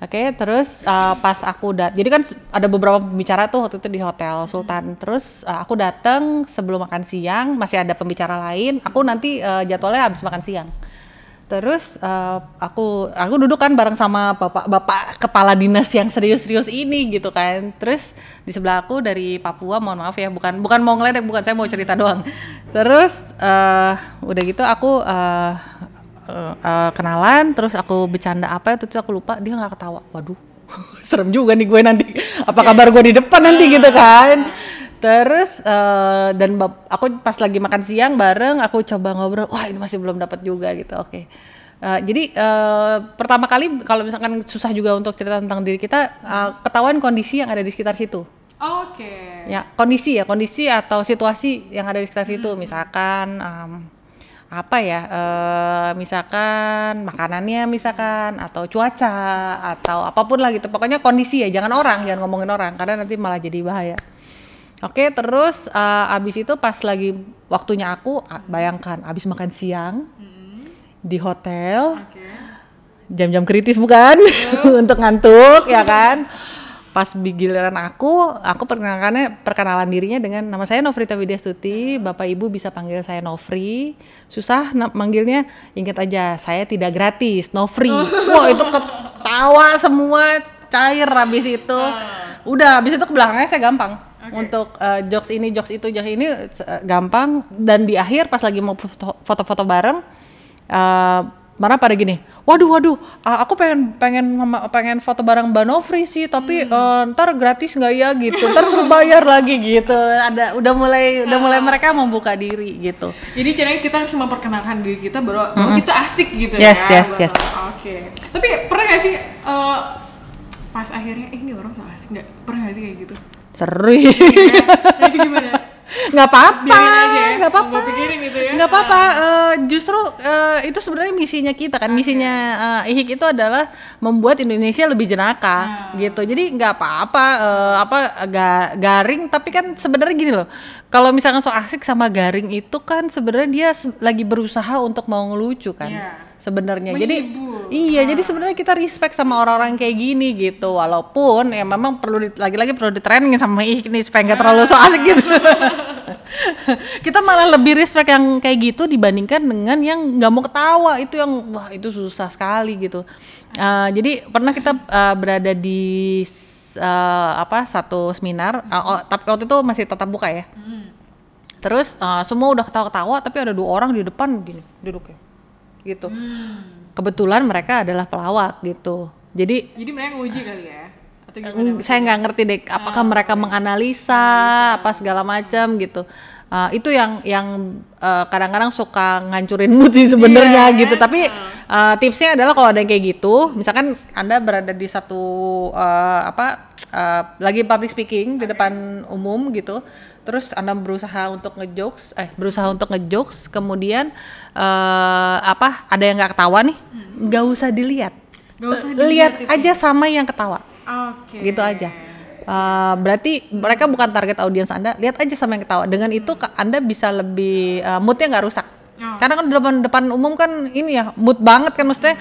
Oke. Oke, terus uh, pas aku dat, jadi kan ada beberapa pembicara tuh waktu itu di hotel Sultan. Terus uh, aku datang sebelum makan siang, masih ada pembicara lain. Aku nanti uh, jadwalnya habis makan siang. Terus uh, aku aku duduk kan bareng sama bapak-bapak kepala dinas yang serius-serius ini gitu kan. Terus di sebelah aku dari Papua, mohon maaf ya, bukan bukan mau ngeledek, bukan saya mau cerita doang. Terus uh, udah gitu aku uh, eh, eh, kenalan terus aku bercanda apa itu terus aku lupa dia nggak ketawa. Waduh serem juga nih gue nanti. Apa kabar gue di depan nanti gitu kan? Terus eh, dan bap- aku pas lagi makan siang bareng aku coba ngobrol wah ini masih belum dapat juga gitu. Oke. Eh, jadi eh, pertama kali kalau misalkan susah juga untuk cerita tentang diri kita eh, ketahuan kondisi yang ada di sekitar situ. Oke. ya kondisi ya kondisi atau situasi yang ada di sekitar situ. Misalkan em, apa ya eh, misalkan makanannya misalkan atau cuaca atau apa pun lah gitu. Pokoknya kondisi ya jangan orang jangan ngomongin orang karena nanti malah jadi bahaya. Oke terus eh, abis itu pas lagi waktunya aku bayangkan abis makan siang di hotel jam-jam kritis bukan? Untuk ngantuk ya kan pas giliran aku aku perkenalkannya perkenalan dirinya dengan nama saya Novrita Widyastuti bapak ibu bisa panggil saya Novri. Susah manggilnya ingat aja saya tidak gratis Novri. Wah itu ketawa semua cair habis itu. Udah habis itu ke belakangnya saya gampang. Untuk eh, jokes ini jokes itu jokes ini eh, gampang. Dan di akhir pas lagi mau foto- foto-foto bareng eh mana pada gini, waduh waduh, ah, aku pengen pengen pengen foto bareng Mbak Novri sih, tapi eh, ntar gratis nggak ya gitu, ntar suruh bayar lagi gitu. Ada udah mulai udah mulai mereka membuka diri gitu. Jadi caranya kita harus memperkenalkan diri kita bahwa, bahwa kita asik gitu Yes, ya. yes, bahwa- yes. Oke. Tapi pernah gak sih eh, pas akhirnya eh ini orang so asik nggak pernah gak sih kayak gitu? Seri, Nah, itu gimana? Nggak apa-apa, Biarin aja ya. nggak apa-apa, Nggak pikirin ya. nggak apa-apa. Eh, justru eh, itu sebenarnya misinya kita kan, misinya eh, IHIK itu adalah membuat Indonesia lebih jenaka gitu. Jadi nggak apa-apa, eh, apa ga- garing, tapi kan sebenarnya gini loh. Kalau misalkan so asik sama garing itu kan sebenarnya dia lagi berusaha untuk mau ngelucu kan. Iya. Sebenarnya, jadi iya, jadi sebenarnya kita respect sama orang-orang kayak gini gitu, walaupun ya memang perlu lagi-lagi perlu di training sama nih supaya nggak terlalu so asik gitu. kita malah lebih respect yang kayak gitu dibandingkan dengan yang nggak mau ketawa. Itu yang wah itu susah sekali gitu. Eh, jadi pernah kita eh, berada di eh, apa satu seminar. Eh, oh, tapi waktu itu masih tatap muka ya. Terus eh, semua udah ketawa-ketawa tapi ada dua orang di depan gini duduknya gitu. Kebetulan mereka adalah pelawak gitu. Jadi Jadi mereka nguji kali ya? Atau gimana? Eng- saya nggak ngerti deh apakah mereka menganalisa apa segala macam gitu. Uh, itu yang yang uh, kadang-kadang suka ngancurin mood sih sebenarnya Iya, gitu. Tapi uh, tipsnya adalah kalau ada yang kayak gitu misalkan anda berada di satu uh, apa uh, lagi public speaking di depan umum gitu terus anda berusaha untuk ngejokes eh berusaha untuk ngejokes kemudian uh, apa ada yang nggak ketawa nih nggak usah dilihat Nggak usah lihat dilihat itu. aja sama yang ketawa Oke. gitu aja. Uh, berarti mereka bukan target audiens anda. Lihat aja sama yang ketawa. Dengan itu ka- anda bisa lebih uh, moodnya nggak rusak. Oh. Karena kan di depan depan umum kan ini ya mood banget kan maksudnya.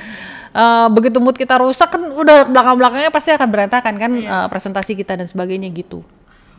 uh, begitu mood kita rusak kan udah belakang belakangnya pasti akan berantakan kan uh, presentasi kita dan sebagainya gitu.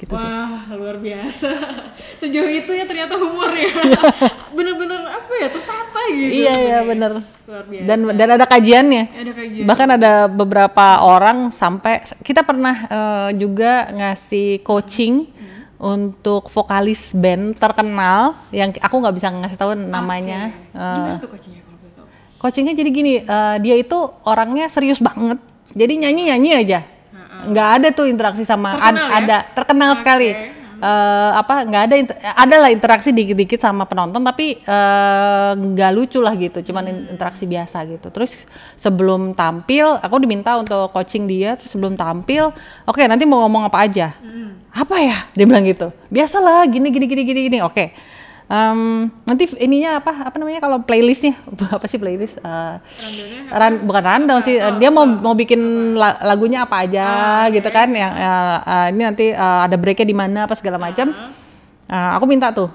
Gitu sih. Wah, luar biasa. Sejauh itu ya ternyata humor ya. Bener-bener apa ya, tertata gitu. Iya iya bener. Luar biasa. Dan dan ada kajiannya. Ada kajian. Bahkan ada beberapa orang sampai kita pernah eh, juga ngasih coaching untuk vokalis band terkenal yang aku nggak bisa ngasih tahu namanya. Oke. Eh, Gimana tuh coachingnya kalau boleh tahu? coachingnya jadi gini, eh, dia itu orangnya serius banget. Jadi nyanyi nyanyi aja, nggak ada tuh interaksi sama ad- Terkenal ya? ada. Terkenal sekali. Eh, apa nggak ada inter- ada lah interaksi dikit-dikit sama penonton tapi eh, nggak lucu lah gitu. Cuman in- interaksi biasa gitu. Terus sebelum tampil aku diminta untuk coaching dia. Terus sebelum tampil oke nanti mau ngomong apa aja? Apa ya? Dia bilang gitu. Biasalah gini gini gini gini gini. Oke Em, nanti ininya apa apa namanya kalau playlistnya apa sih playlist? Eh, ran, bukan rundown sih eh, dia mau mau bikin la- lagunya apa aja gitu kan yang eh, eh, ini nanti eh, ada breaknya di mana apa segala macam. Eh, aku minta tuh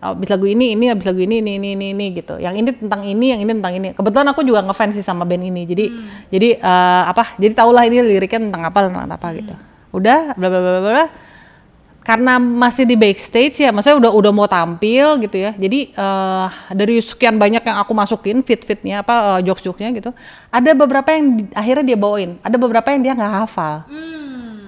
habis lagu ini ini habis lagu ini ini ini ini, ini gitu. Yang ini tentang ini yang ini tentang ini. Kebetulan aku juga ngefans sih sama band ini jadi jadi eh, apa jadi tahulah ini liriknya tentang apa tentang apa gitu. Udah bla bla bla bla bla karena masih di backstage ya, maksudnya udah udah mau tampil gitu ya. Jadi eh, dari sekian banyak yang aku masukin fit-fitnya apa uh, jokes-jokesnya gitu, ada beberapa yang di- akhirnya dia bawain, ada beberapa yang dia nggak hafal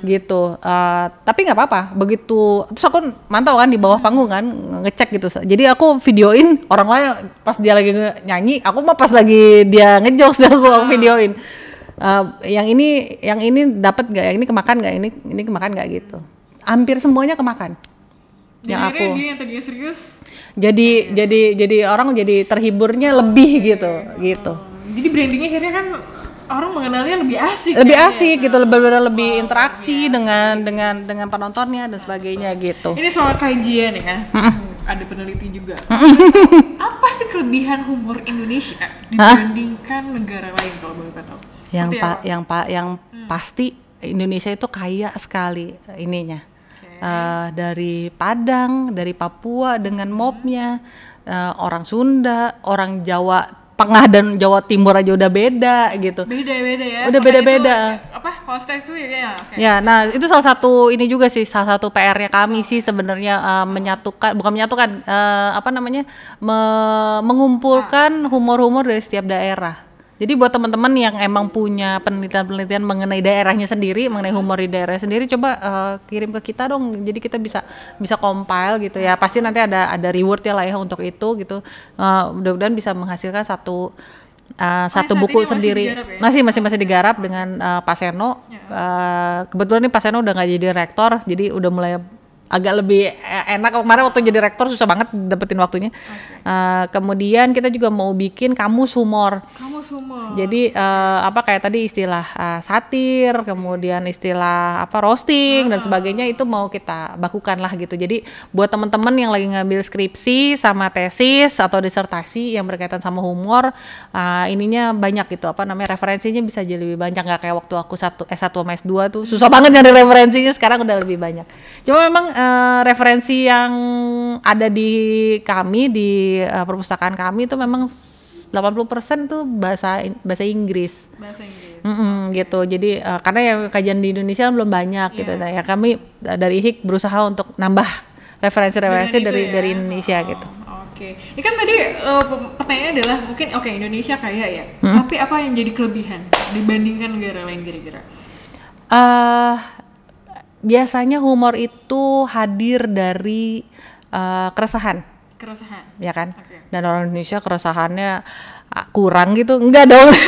gitu. Eh, tapi nggak apa-apa. Begitu terus aku mantau kan di bawah panggung kan ngecek gitu. Jadi aku videoin orang lain pas dia lagi nyanyi, aku mah pas lagi dia ngejokes aku, aku videoin. Eh, yang ini yang ini dapat nggak? Yang ini kemakan nggak? Ini ini kemakan nggak gitu hampir semuanya kemakan. Dan yang aku. dia yang tadinya serius, jadi jadi jadi orang jadi terhiburnya lebih gitu gitu. Jadi brandingnya akhirnya kan orang mengenalnya lebih asik. lebih ya, asik gitu lebih lebih, lebih interaksi dengan dengan dengan penontonnya dan sebagainya gitu. Ini soal kajian ya. ada peneliti juga. apa sih kelebihan humor Indonesia dibandingkan negara lain kalau boleh tahu? yang Seperti pa, apa? yang pa, yang pasti Indonesia itu kaya sekali ininya Eh, dari Padang dari Papua dengan mobnya eh, orang Sunda orang Jawa Tengah dan Jawa Timur aja udah beda gitu Beda-beda ya. Udah Makanya beda-beda. itu, apa? Hostess itu ya. oke. Ya, nah itu salah satu ini juga sih salah satu PR-nya kami sih sebenarnya eh, menyatukan bukan menyatukan eh, apa namanya me- mengumpulkan humor-humor dari setiap daerah. Jadi buat teman-teman yang emang punya penelitian-penelitian mengenai daerahnya sendiri, mengenai humor di daerah sendiri, coba eh, kirim ke kita dong. Jadi kita bisa bisa compile gitu ya. Pasti nanti ada ada reward ya lah ya untuk itu gitu. Eh, mudah-mudahan bisa menghasilkan satu eh, satu buku ini masih sendiri. digarap ya? Masih masih masih digarap dengan eh, Pak Seno. Eh, kebetulan nih Pak Seno udah nggak jadi rektor, jadi udah mulai agak lebih e- enak. Kemarin waktu jadi rektor susah banget dapetin waktunya. Eh, kemudian kita juga mau bikin kamus humor. Kamu semua. Jadi eh, apa kayak tadi istilah eh, satir, kemudian istilah apa roasting dan sebagainya itu mau kita bakukan lah gitu. Jadi buat teman-teman yang lagi ngambil skripsi sama tesis atau disertasi yang berkaitan sama humor, eh, ininya banyak gitu. Apa namanya referensinya bisa jadi lebih banyak nggak kayak waktu aku satu S1 sama S2 tuh susah banget nyari referensinya. Sekarang udah lebih banyak. Cuma memang eh, referensi yang ada di kami di eh, perpustakaan kami itu memang 80% tuh bahasa bahasa Inggris. bahasa Inggris. Mm-mm, gitu. Jadi eh, karena yang kajian di Indonesia belum banyak gitu. Nah, ya kami dari HIK berusaha untuk nambah referensi-referensi dari ya? dari Indonesia Oh, gitu. Oke. Ini kan tadi pe- pertanyaannya adalah mungkin oke Indonesia kaya ya. Hmm? Tapi apa yang jadi kelebihan dibandingkan negara lain kira-kira? eh biasanya humor itu hadir dari eh, keresahan, Keresahan. ya kan? Oke. Dan orang Indonesia keresahannya ah, kurang gitu, enggak dong.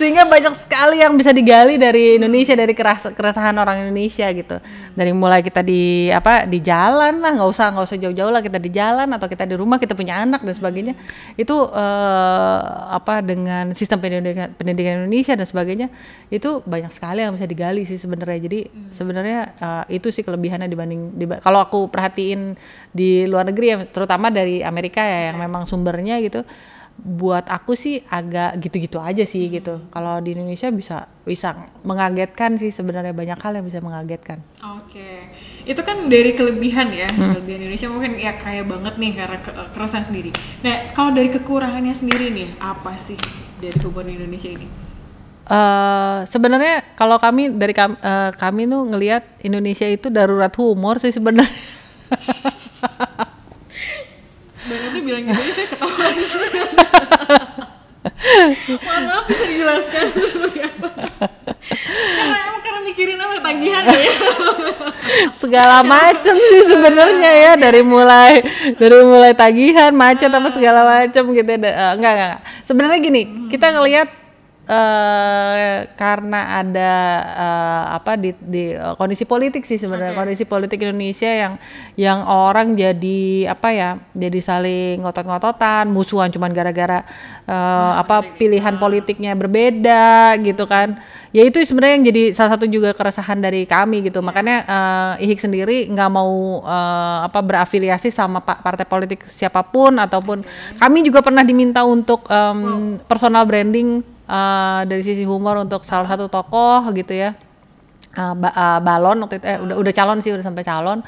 Sehingga banyak sekali yang bisa digali dari Indonesia dari keras- keresahan orang Indonesia gitu. Dari mulai kita di apa di jalan lah, nggak usah nggak usah jauh-jauh lah kita di jalan atau kita di rumah kita punya anak dan sebagainya. Itu eh, apa dengan sistem pendidikan pendidikan Indonesia dan sebagainya itu banyak sekali yang bisa digali sih sebenarnya. Jadi sebenarnya eh, itu sih kelebihannya dibanding diba- kalau aku perhatiin di luar negeri ya terutama dari Amerika ya yang memang sumbernya gitu buat aku sih agak gitu-gitu aja sih gitu. Kalau di Indonesia bisa bisa mengagetkan sih sebenarnya banyak hal yang bisa mengagetkan. Oke. Itu kan dari kelebihan ya. Hmm. Kelebihan Indonesia mungkin ya kaya banget nih karena ke- keresahan sendiri. Nah, kalau dari kekurangannya sendiri nih, apa sih dari di Indonesia ini? eh sebenarnya kalau kami dari kami, kami tuh ngelihat Indonesia itu darurat humor sih sebenarnya. Bang Andri bilang gitu aja saya ketawa. Mohon maaf bisa dijelaskan seperti apa? karena emang karena mikirin apa tagihan ya. segala macem sih sebenarnya ya dari mulai dari mulai tagihan macet apa segala macem gitu ya. Eh, enggak, enggak. sebenarnya gini kita ngelihat eh karena ada eh, apa di, di eh, kondisi politik sih sebenarnya. Kondisi politik Indonesia yang yang orang jadi apa ya jadi saling ngotot-ngototan musuhan cuman gara-gara eh, apa pilihan politiknya berbeda gitu kan. Ya itu sebenarnya yang jadi salah satu juga keresahan dari kami gitu. Makanya eh, IHIK sendiri nggak mau eh, apa berafiliasi sama pa- partai politik siapa pun ataupun kami juga pernah diminta untuk em, personal branding eh, dari sisi humor untuk salah satu tokoh gitu ya. Eh, ba- eh, balon waktu itu eh, udah udah calon sih udah sampai calon.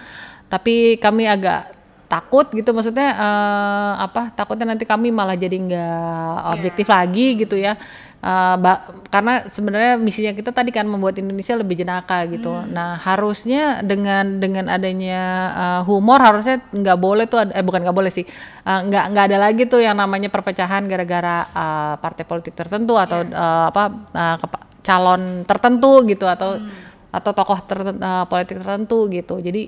Tapi kami agak takut gitu maksudnya eh, apa takutnya nanti kami malah jadi nggak objektif lagi gitu ya Eh, ba- karena sebenarnya misinya kita tadi kan membuat Indonesia lebih jenaka gitu. Nah harusnya dengan dengan adanya eh, humor harusnya nggak boleh tuh eh bukan nggak boleh sih. Eh, nggak nggak ada lagi tuh yang namanya perpecahan gara-gara eh, partai politik tertentu atau eh, apa eh, kepa- calon tertentu gitu atau atau tokoh terten- eh, politik tertentu gitu. Jadi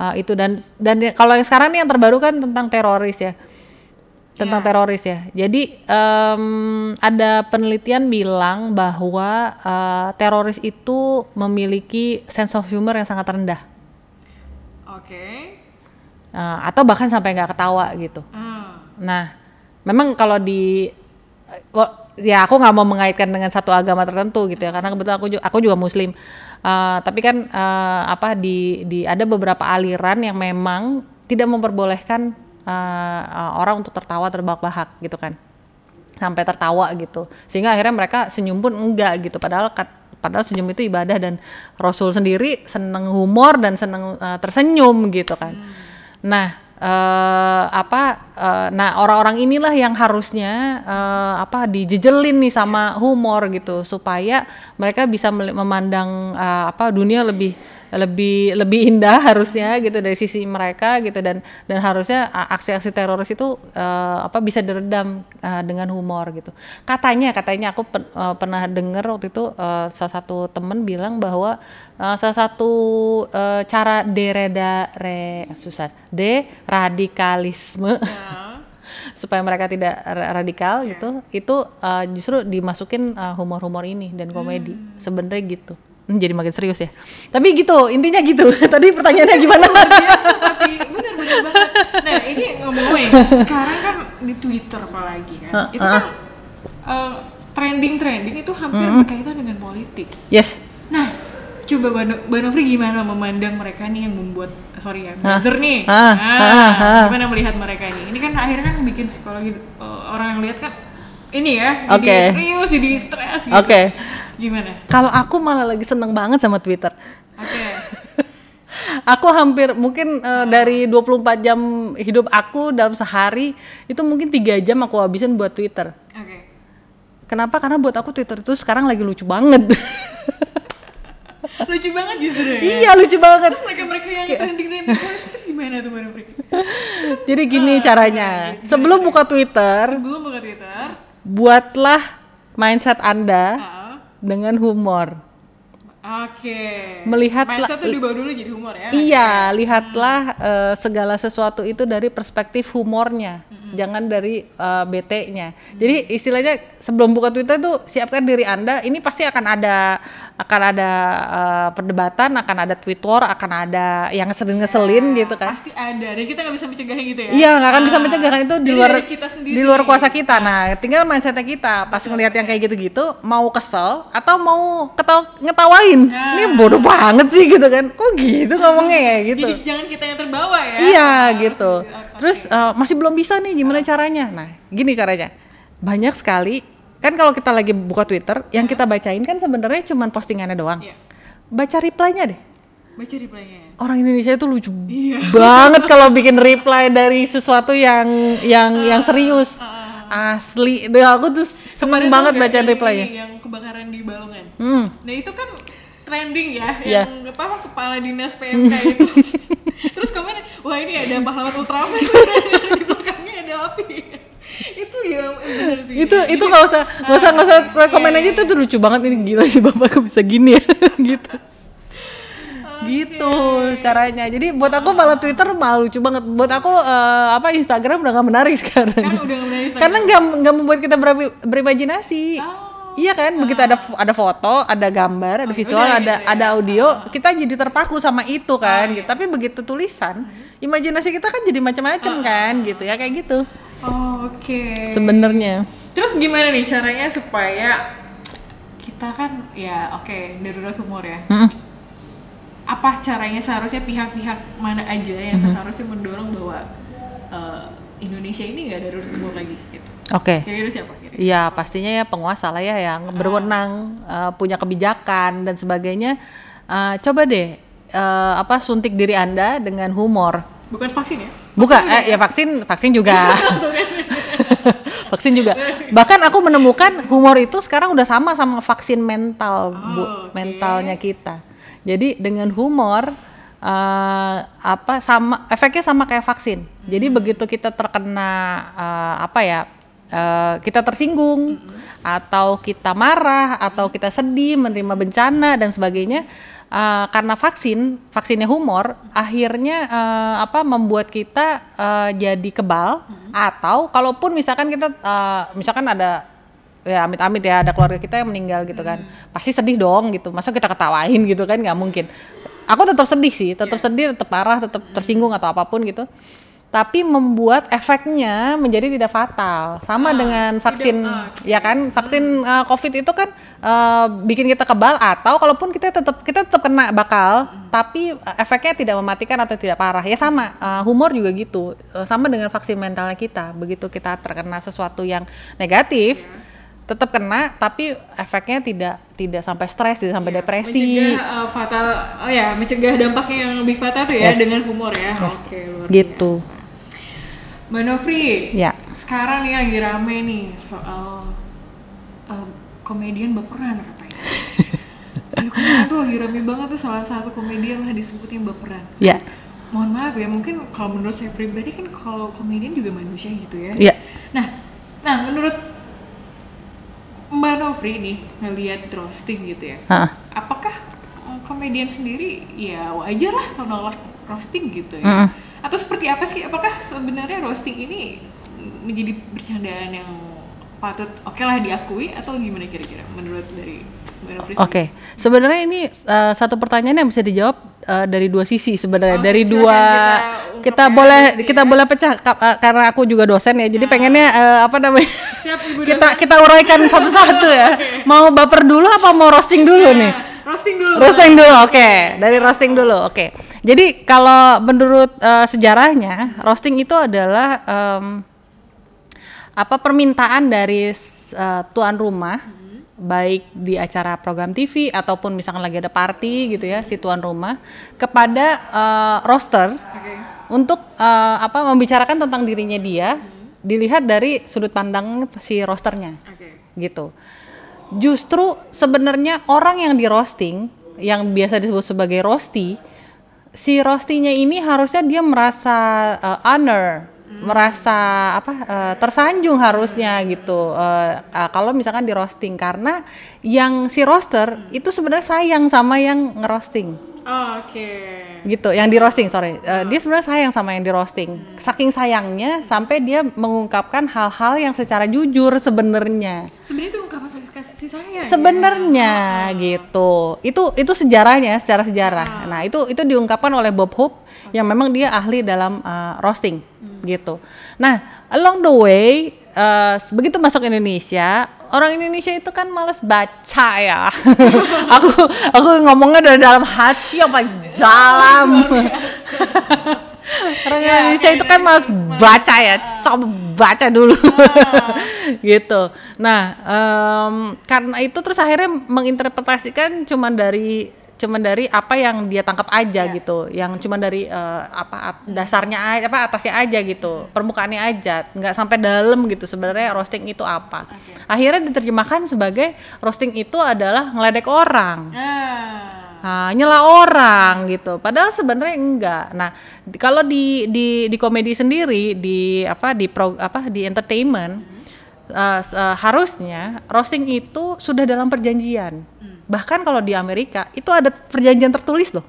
eh, itu dan dan ya- kalau yang sekarang nih yang terbaru kan tentang teroris ya. Tentang teroris ya. Jadi em, ada penelitian bilang bahwa eh, teroris itu memiliki sense of humor yang sangat rendah. Oke. Eh, atau bahkan sampai nggak ketawa gitu. Ah. Nah, memang kalau di ya aku nggak mau mengaitkan dengan satu agama tertentu gitu ya karena kebetulan aku juga, aku juga muslim. Uh, tapi kan uh, apa di di ada beberapa aliran yang memang tidak memperbolehkan uh, orang untuk tertawa terbahak-bahak gitu kan. Sampai tertawa gitu. Sehingga akhirnya mereka senyum pun enggak gitu. Padahal padahal senyum itu ibadah dan Rasul sendiri seneng humor dan seneng uh, tersenyum gitu kan. Hmm. nah uh, apa uh, nah orang-orang inilah yang harusnya uh, apa dijejelin nih sama humor gitu. Supaya mereka bisa memandang uh, apa dunia lebih lebih lebih indah harusnya gitu dari sisi mereka gitu dan dan harusnya aksi-aksi teroris itu uh, apa bisa diredam uh, dengan humor gitu katanya katanya aku pen, uh, pernah dengar waktu itu uh, salah satu temen bilang bahwa uh, salah satu uh, cara dereda re susah de radikalisme ya. supaya mereka tidak radikal yeah. gitu itu uh, justru dimasukin humor-humor uh, ini dan komedi hmm. sebenarnya gitu Hmm, jadi makin serius ya. Tapi gitu, intinya gitu. Tadi pertanyaannya gimana? biasa, tapi benar-benar banget. Nah, ini ngomong-ngomong sekarang kan di Twitter apalagi kan. Uh, itu kan uh, trending-trending itu hampir uh, berkaitan dengan politik. Yes. Nah, coba Mbak Nofri gimana memandang mereka nih yang membuat sorry ya buzzer nih ah, nah, ah, ah. gimana melihat mereka ini ini kan akhirnya kan bikin psikologi uh, orang yang lihat kan ini ya jadi okay. serius jadi stres gitu. Oke. Okay. Gimana? Kalau aku malah lagi seneng banget sama Twitter. Oke. Okay. aku hampir mungkin uh, dari 24 jam hidup aku dalam sehari itu mungkin tiga jam aku habisin buat Twitter. Oke. Okay. Kenapa? Karena buat aku Twitter itu sekarang lagi lucu banget. lucu banget justru ya? Iya lucu banget. Terus mereka-mereka yang trending-trending itu gimana tuh Mbak Jadi gini uh, caranya. Gimana? Sebelum buka Twitter. Sebelum buka Twitter. Buatlah mindset Anda. Uh dengan humor. Oke. Okay. Melihat mindset tuh dibawa dulu jadi humor ya. Iya, lihatlah hmm. uh, segala sesuatu itu dari perspektif humornya, hmm. jangan dari uh, BT-nya. Hmm. Jadi istilahnya sebelum buka Twitter tuh siapkan diri Anda, ini pasti akan ada akan ada uh, perdebatan, akan ada tweet war, akan ada yang ngeselin-ngeselin ya, gitu kan. Pasti ada, dan kita nggak bisa mencegah gitu ya. Iya, nggak akan bisa ah. mencegah itu di luar kita sendiri. di luar kuasa kita. Nah, tinggal mindsetnya kita pas ngelihat yang kayak gitu-gitu, mau kesel atau mau ketawa ngetawain. Ya. Ini bodoh banget sih gitu kan. Kok gitu ngomongnya ya gitu. Jadi jangan kita yang terbawa ya. Iya, gitu. Terus uh, masih belum bisa nih gimana caranya? Nah, gini caranya. Banyak sekali kan kalau kita lagi buka Twitter, yang kita bacain kan sebenarnya cuma postingannya doang. Yeah. Baca reply-nya deh. Baca reply-nya. Orang Indonesia itu lucu yeah. banget kalau bikin reply dari sesuatu yang yang uh, yang serius. Uh, uh, Asli, deh aku tuh seneng banget baca reply-nya. Yang kebakaran di Balongan. Hmm. Nah itu kan trending ya, yeah. yang apa kepala dinas PMK itu. Terus komen, wah ini ada pahlawan Ultraman. Di belakangnya ada api. Itu ya benar sih. Itu itu nggak usah nggak usah nggak usah komen aja itu tuh lucu banget ini. Gila sih bapak bisa gini ya? Gitu. Gitu caranya. Jadi buat aku malah Twitter malah lucu banget. Buat aku uh, apa Instagram udah gak menarik sekarang, sekarang udah gak menarik karena nggak nggak membuat kita ber berimajinasi. Oh. Iya kan, begitu ada ada foto, ada gambar, ada oh, visual, ada gitu ya. ada audio, kita jadi terpaku sama itu kan. Oh, gitu. Tapi begitu tulisan, imajinasi kita kan jadi macam-macam oh, kan, gitu ya kayak gitu. Oh, Oke. Okay. Sebenarnya. Terus gimana nih caranya supaya kita kan ya oke okay, darurat humor ya. Mm -mm. Apa caranya seharusnya pihak-pihak mana aja yang mm -hmm. seharusnya mendorong bahwa uh, Indonesia ini nggak darurat humor lagi gitu. Oke. Okay. Kira-kira siapa? Iya pastinya ya penguasa lah ya yang berwenang uh, punya kebijakan dan sebagainya. Uh, coba deh uh, apa suntik diri anda dengan humor. Bukan vaksin ya? Bukan, eh, ya vaksin, vaksin juga. vaksin juga. Bahkan aku menemukan humor itu sekarang udah sama sama vaksin mental, oh, bu, okay. mentalnya kita. Jadi dengan humor uh, apa sama efeknya sama kayak vaksin. Hmm. Jadi begitu kita terkena uh, apa ya, uh, kita tersinggung hmm. atau kita marah atau kita sedih menerima bencana dan sebagainya uh, karena vaksin vaksinnya humor akhirnya uh, apa membuat kita uh, jadi kebal hmm. atau kalaupun misalkan kita uh, misalkan ada ya amit-amit ya ada keluarga kita yang meninggal gitu kan hmm. pasti sedih dong gitu masa kita ketawain gitu kan nggak mungkin aku tetap sedih sih tetap yeah. sedih tetap parah tetap tersinggung atau apa pun gitu tapi membuat efeknya menjadi tidak fatal. Sama Ah, dengan vaksin, tidak, ah, ya kan? Vaksin uh, COVID itu kan uh, bikin kita kebal atau kalaupun kita tetap kita tetap kena bakal, tapi uh, efeknya tidak mematikan atau tidak parah. Ya sama, uh, humor juga gitu. Uh, sama dengan vaksin mentalnya kita. Begitu kita terkena sesuatu yang negatif, tetap kena, tapi efeknya tidak tidak sampai stres, tidak sampai depresi. Mencegah uh, fatal, oh ya, mencegah dampaknya yang lebih fatal tuh ya Yes. dengan humor ya. Yes. Oke, luar Gitu. biasa. Mbak Novri, Ya. sekarang nih lagi rame nih soal uh, komedian baperan katanya. ya, kemarin tuh lagi rame banget tuh salah satu komedian lah disebutnya baperan. Ya. Mohon maaf ya, mungkin kalau menurut saya pribadi kan kalau komedian juga manusia gitu ya. Ya. Nah, nah menurut Mbak Novri nih ngelihat roasting gitu ya Hah. apakah mm, komedian sendiri ya wajar lah kalau nolak roasting gitu ya Mm-mm. Atau seperti apa sih apakah sebenarnya roasting ini menjadi bercandaan yang patut oke lah diakui atau gimana kira-kira menurut dari Oke, sebenarnya ini uh, satu pertanyaan yang bisa dijawab uh, dari dua sisi sebenarnya. Oke, dari dua kita kita, boleh sih kita ya. boleh pecah ka- uh, karena aku juga dosen ya. Jadi pengennya uh, apa namanya? Siap, kita kita uraikan satu-satu ya. Mau baper dulu apa mau roasting dulu nih? roasting dulu Roasting dulu, oke. Dari roasting dulu, oke. Jadi kalau menurut uh, sejarahnya, roasting itu adalah em, apa permintaan dari uh, tuan rumah, baik di acara program TV ataupun misalkan lagi ada party gitu ya, si tuan rumah kepada uh, roster Oke. untuk uh, apa membicarakan tentang dirinya dia, dilihat dari sudut pandang si rosternya oke gitu. Justru sebenarnya orang yang di roasting, yang biasa disebut sebagai roasty, si roastinya ini harusnya dia merasa uh, honor, merasa apa uh, tersanjung harusnya gitu. Uh, uh, kalau misalkan di roasting karena yang si roaster itu sebenarnya sayang sama yang ngerosting oke. Gitu yang di roasting sorry. Eh, dia sebenarnya sayang sama yang di roasting. Saking sayangnya sampai dia mengungkapkan hal-hal yang secara jujur sebenarnya. Sebenarnya itu ungkapan kasih sayang ya? sebenarnya gitu. Itu itu sejarahnya secara sejarah. Nah itu itu diungkapkan oleh Bob Hope yang memang dia ahli dalam uh, roasting gitu. Nah along the way uh, begitu masuk Indonesia orang Indonesia itu kan males baca ya. Aku aku ngomongnya dari dalam hati apa dalam orang Ya, Indonesia oke, itu kan dari males Christmas. baca ya coba baca dulu. Gitu. Nah em, karena itu terus akhirnya menginterpretasikan cuman dari cuman dari apa yang dia tangkap aja gitu. Yang cuman dari eh, apa at- dasarnya apa atasnya aja gitu. Permukaannya aja. Nggak sampai dalam gitu sebenarnya roasting itu apa. Akhirnya diterjemahkan sebagai roasting itu adalah ngeledek orang. Ah. Nah, nyela orang gitu. Padahal sebenarnya enggak. Nah, di- kalau di di di komedi sendiri di apa di pro apa di entertainment uh, s- uh, harusnya roasting itu sudah dalam perjanjian. Bahkan kalau di Amerika itu ada perjanjian tertulis loh.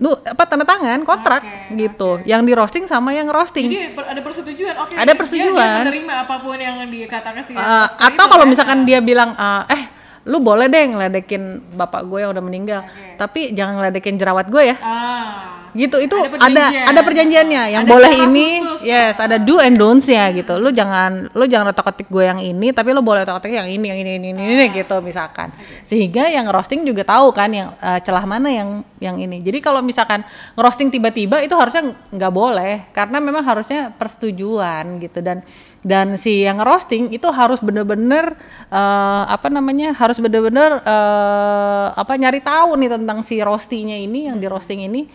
Nu apa tanda tangan kontrak Oke, gitu. Yang di roasting sama yang roasting. Jadi ada persetujuan, oke. Ada dia- persetujuan. Dia, menerima apa pun yang dikatakan si Uh, host atau kalau kan. misalkan dia bilang uh, eh lu boleh deh ngeledekin bapak gue yang udah meninggal. Oke. tapi jangan ngeledekin jerawat gue ya. Ah. Gitu itu Ada ada perjanjian. ada perjanjiannya. Yang Ada boleh ini khusus. yes ada do and don'ts-nya gitu. Lu jangan lu jangan otak-atik gue yang ini tapi lu boleh otak-atik yang ini yang ini ini ini, ini, gitu misalkan. Sehingga yang roasting juga tahu kan yang eh, celah mana yang yang ini. Jadi kalau misalkan roasting tiba-tiba itu harusnya nggak boleh. Karena memang harusnya persetujuan gitu. Dan dan si yang roasting itu harus bener-bener eh, apa namanya harus bener-bener eh, apa nyari tahu nih tentang si roastingnya ini yang di roasting ini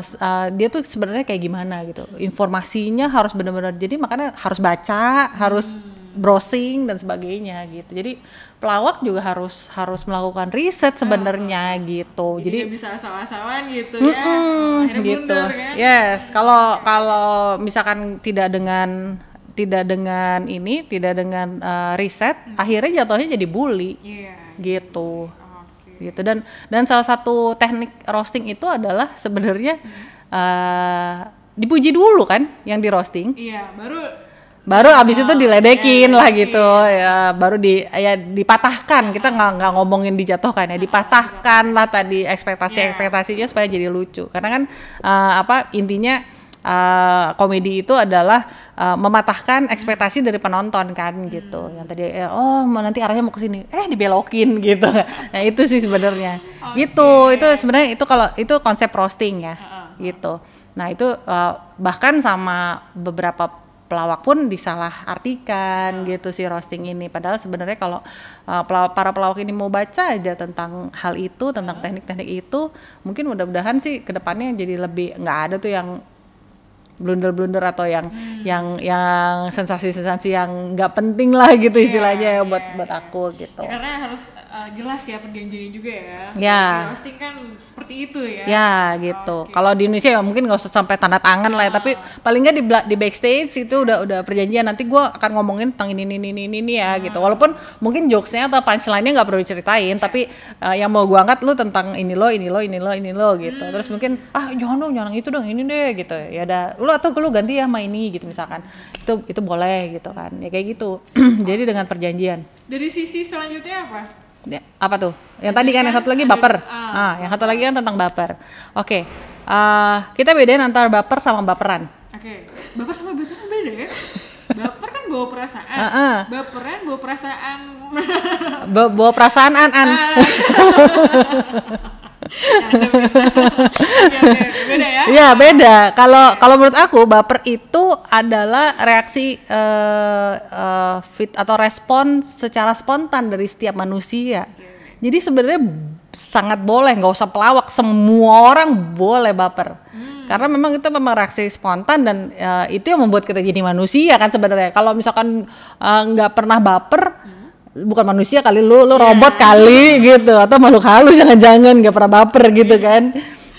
s- eh, dia tuh sebenarnya kayak gimana gitu. Informasinya harus bener-bener jadi makanya harus baca harus browsing dan sebagainya gitu. Jadi pelawak juga harus harus melakukan riset sebenarnya gitu. Jadi, jadi bisa asal-asalan gitu ya. Mm-mm, akhirnya gitu. blunder kan. Yes, kalau kalau misalkan tidak dengan tidak dengan ini, tidak dengan uh, riset, akhirnya jatuhnya jadi bully. Iya. Gitu. oke. Gitu. Dan dan salah satu teknik roasting itu adalah sebenarnya uh, dipuji dulu kan yang di roasting. iya baru Baru abis itu diledekin iya, lah iya. gitu. ya baru di ya dipatahkan. Kita nggak nggak ngomongin dijatuhkan ya. Dipatahkan lah tadi ekspektasi ekspektasinya supaya jadi lucu. Karena kan uh, apa intinya uh, komedi itu adalah uh, mematahkan ekspektasi dari penonton kan gitu. Yang tadi eh, oh mau nanti arahnya mau ke sini, eh dibelokin gitu. Nah, itu sih sebenarnya. Gitu. Itu sebenarnya itu kalau itu konsep roasting ya. Gitu. Nah, itu uh, bahkan sama beberapa pelawak pun disalahartikan gitu si roasting ini padahal sebenarnya kalau uh, pelawak, para pelawak ini mau baca aja tentang hal itu tentang teknik-teknik itu mungkin mudah-mudahan sih ke depannya jadi lebih nggak ada tuh yang blunder-blunder atau yang Hmm. yang yang sensasi-sensasi yang nggak penting lah gitu istilahnya ya buat buat aku gitu Ya, karena harus uh, jelas ya perjanjiannya juga ya. Ya. Roasting kan seperti itu ya. Ya gitu. Kalau di Indonesia ya mungkin nggak usah sampai tanda tangan lah ya, tapi paling nggak di di backstage itu udah udah perjanjian nanti gua akan ngomongin tentang ini ini ini ini, ini ya gitu. Walaupun mungkin jokesnya atau punchline-nya nggak perlu diceritain, tapi uh, yang mau gua angkat lu tentang ini lo, ini lo, ini lo, ini lo gitu. Terus mungkin ah jangan dong, jangan itu dong, ini deh gitu. Ya udah, lu atau lu ganti ya sama ini gitu misalkan. Itu itu boleh gitu kan. Ya kayak gitu. Jadi dengan perjanjian. Dari sisi selanjutnya apa? Ya, apa tuh? Yang tadi kan yang satu lagi baper. Ah, yang satu lagi kan tentang baper. Oke. eh, kita bedain antara baper sama baperan. Oke. Baper sama baper kan beda ya. Baper kan bawa perasaan. Heeh. Baperan bawa perasaan. Ba- bawa perasaan an an. Ya, ya, beda ya. Iya beda. Kalau kalau menurut aku baper itu adalah reaksi eh, eh, fit atau respon secara spontan dari setiap manusia. Jadi sebenarnya sangat boleh nggak usah pelawak semua orang boleh baper. Karena memang itu memang reaksi spontan dan eh, itu yang membuat kita jadi manusia kan sebenarnya. Kalau misalkan nggak pernah baper bukan manusia kali lu lu robot kali gitu atau makhluk halus jangan-jangan nggak pernah baper gitu kan.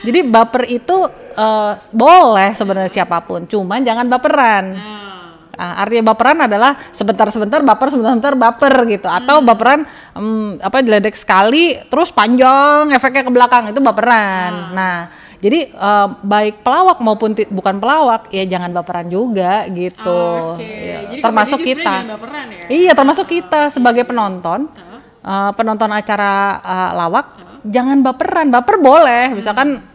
Jadi baper itu eh, boleh sebenarnya siapa pun cuman jangan baperan. Ah, artinya baperan adalah sebentar-sebentar baper sebentar-sebentar baper gitu. Atau baperan em, apa diledek sekali terus panjang efeknya ke belakang itu baperan. Nah jadi eh, baik pelawak maupun bukan pelawak ya jangan baperan juga gitu Oke. Ya, Jadi termasuk kita baperan ya. Iya, termasuk kita sebagai penonton, eh, penonton acara eh, lawak, jangan baperan. Baper boleh, misalkan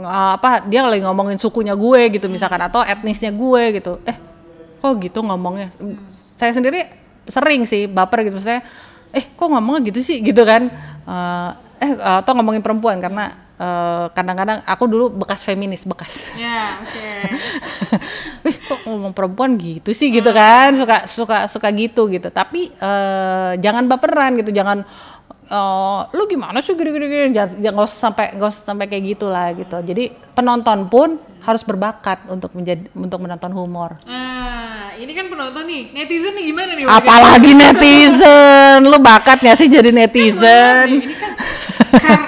eh, apa dia lagi ngomongin sukunya gue gitu, misalkan atau etnisnya gue gitu. Eh, kok gitu ngomongnya? Saya sendiri sering sih baper gitu, saya, eh kok ngomongnya gitu sih gitu kan? Eh, eh atau ngomongin perempuan karena eh, kadang-kadang aku dulu bekas feminis bekas. Ya, oke. Wih kok ngomong perempuan gitu sih gitu kan? Suka suka suka gitu gitu. Tapi eh, jangan baperan gitu jangan eh, lu gimana sih gini gini gini jangan nggak usah sampai nggak usah sampai kayak gitulah gitu. Jadi penonton pun harus berbakat untuk menjadi untuk menonton humor. Nah, ini kan penonton nih. Netizen nih gimana nih? apalagi netizen! Lu bakat nggak sih jadi netizen Ini kan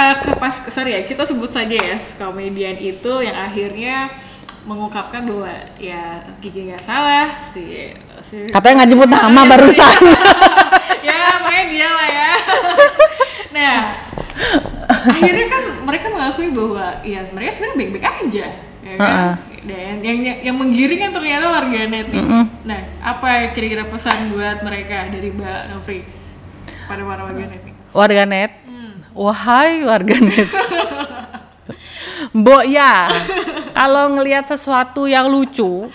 kar- ke, pas sorry ya kita sebut saja ya komedian itu yang akhirnya mengungkapkan bahwa ya Gigi nggak salah si si katanya nggak jemput nama barusan. Ya makanya dia lah ya. Nah akhirnya kan mereka mengakui bahwa ya sebenarnya sebenarnya baik-baik aja ya kan? Dan yang, yang yang menggiring kan ternyata warganet nih. Nah apa kira-kira pesan buat mereka dari Mbak Novri pada para warganet nih? Warganet wahai warganet Mbok ya kalau ngelihat sesuatu yang lucu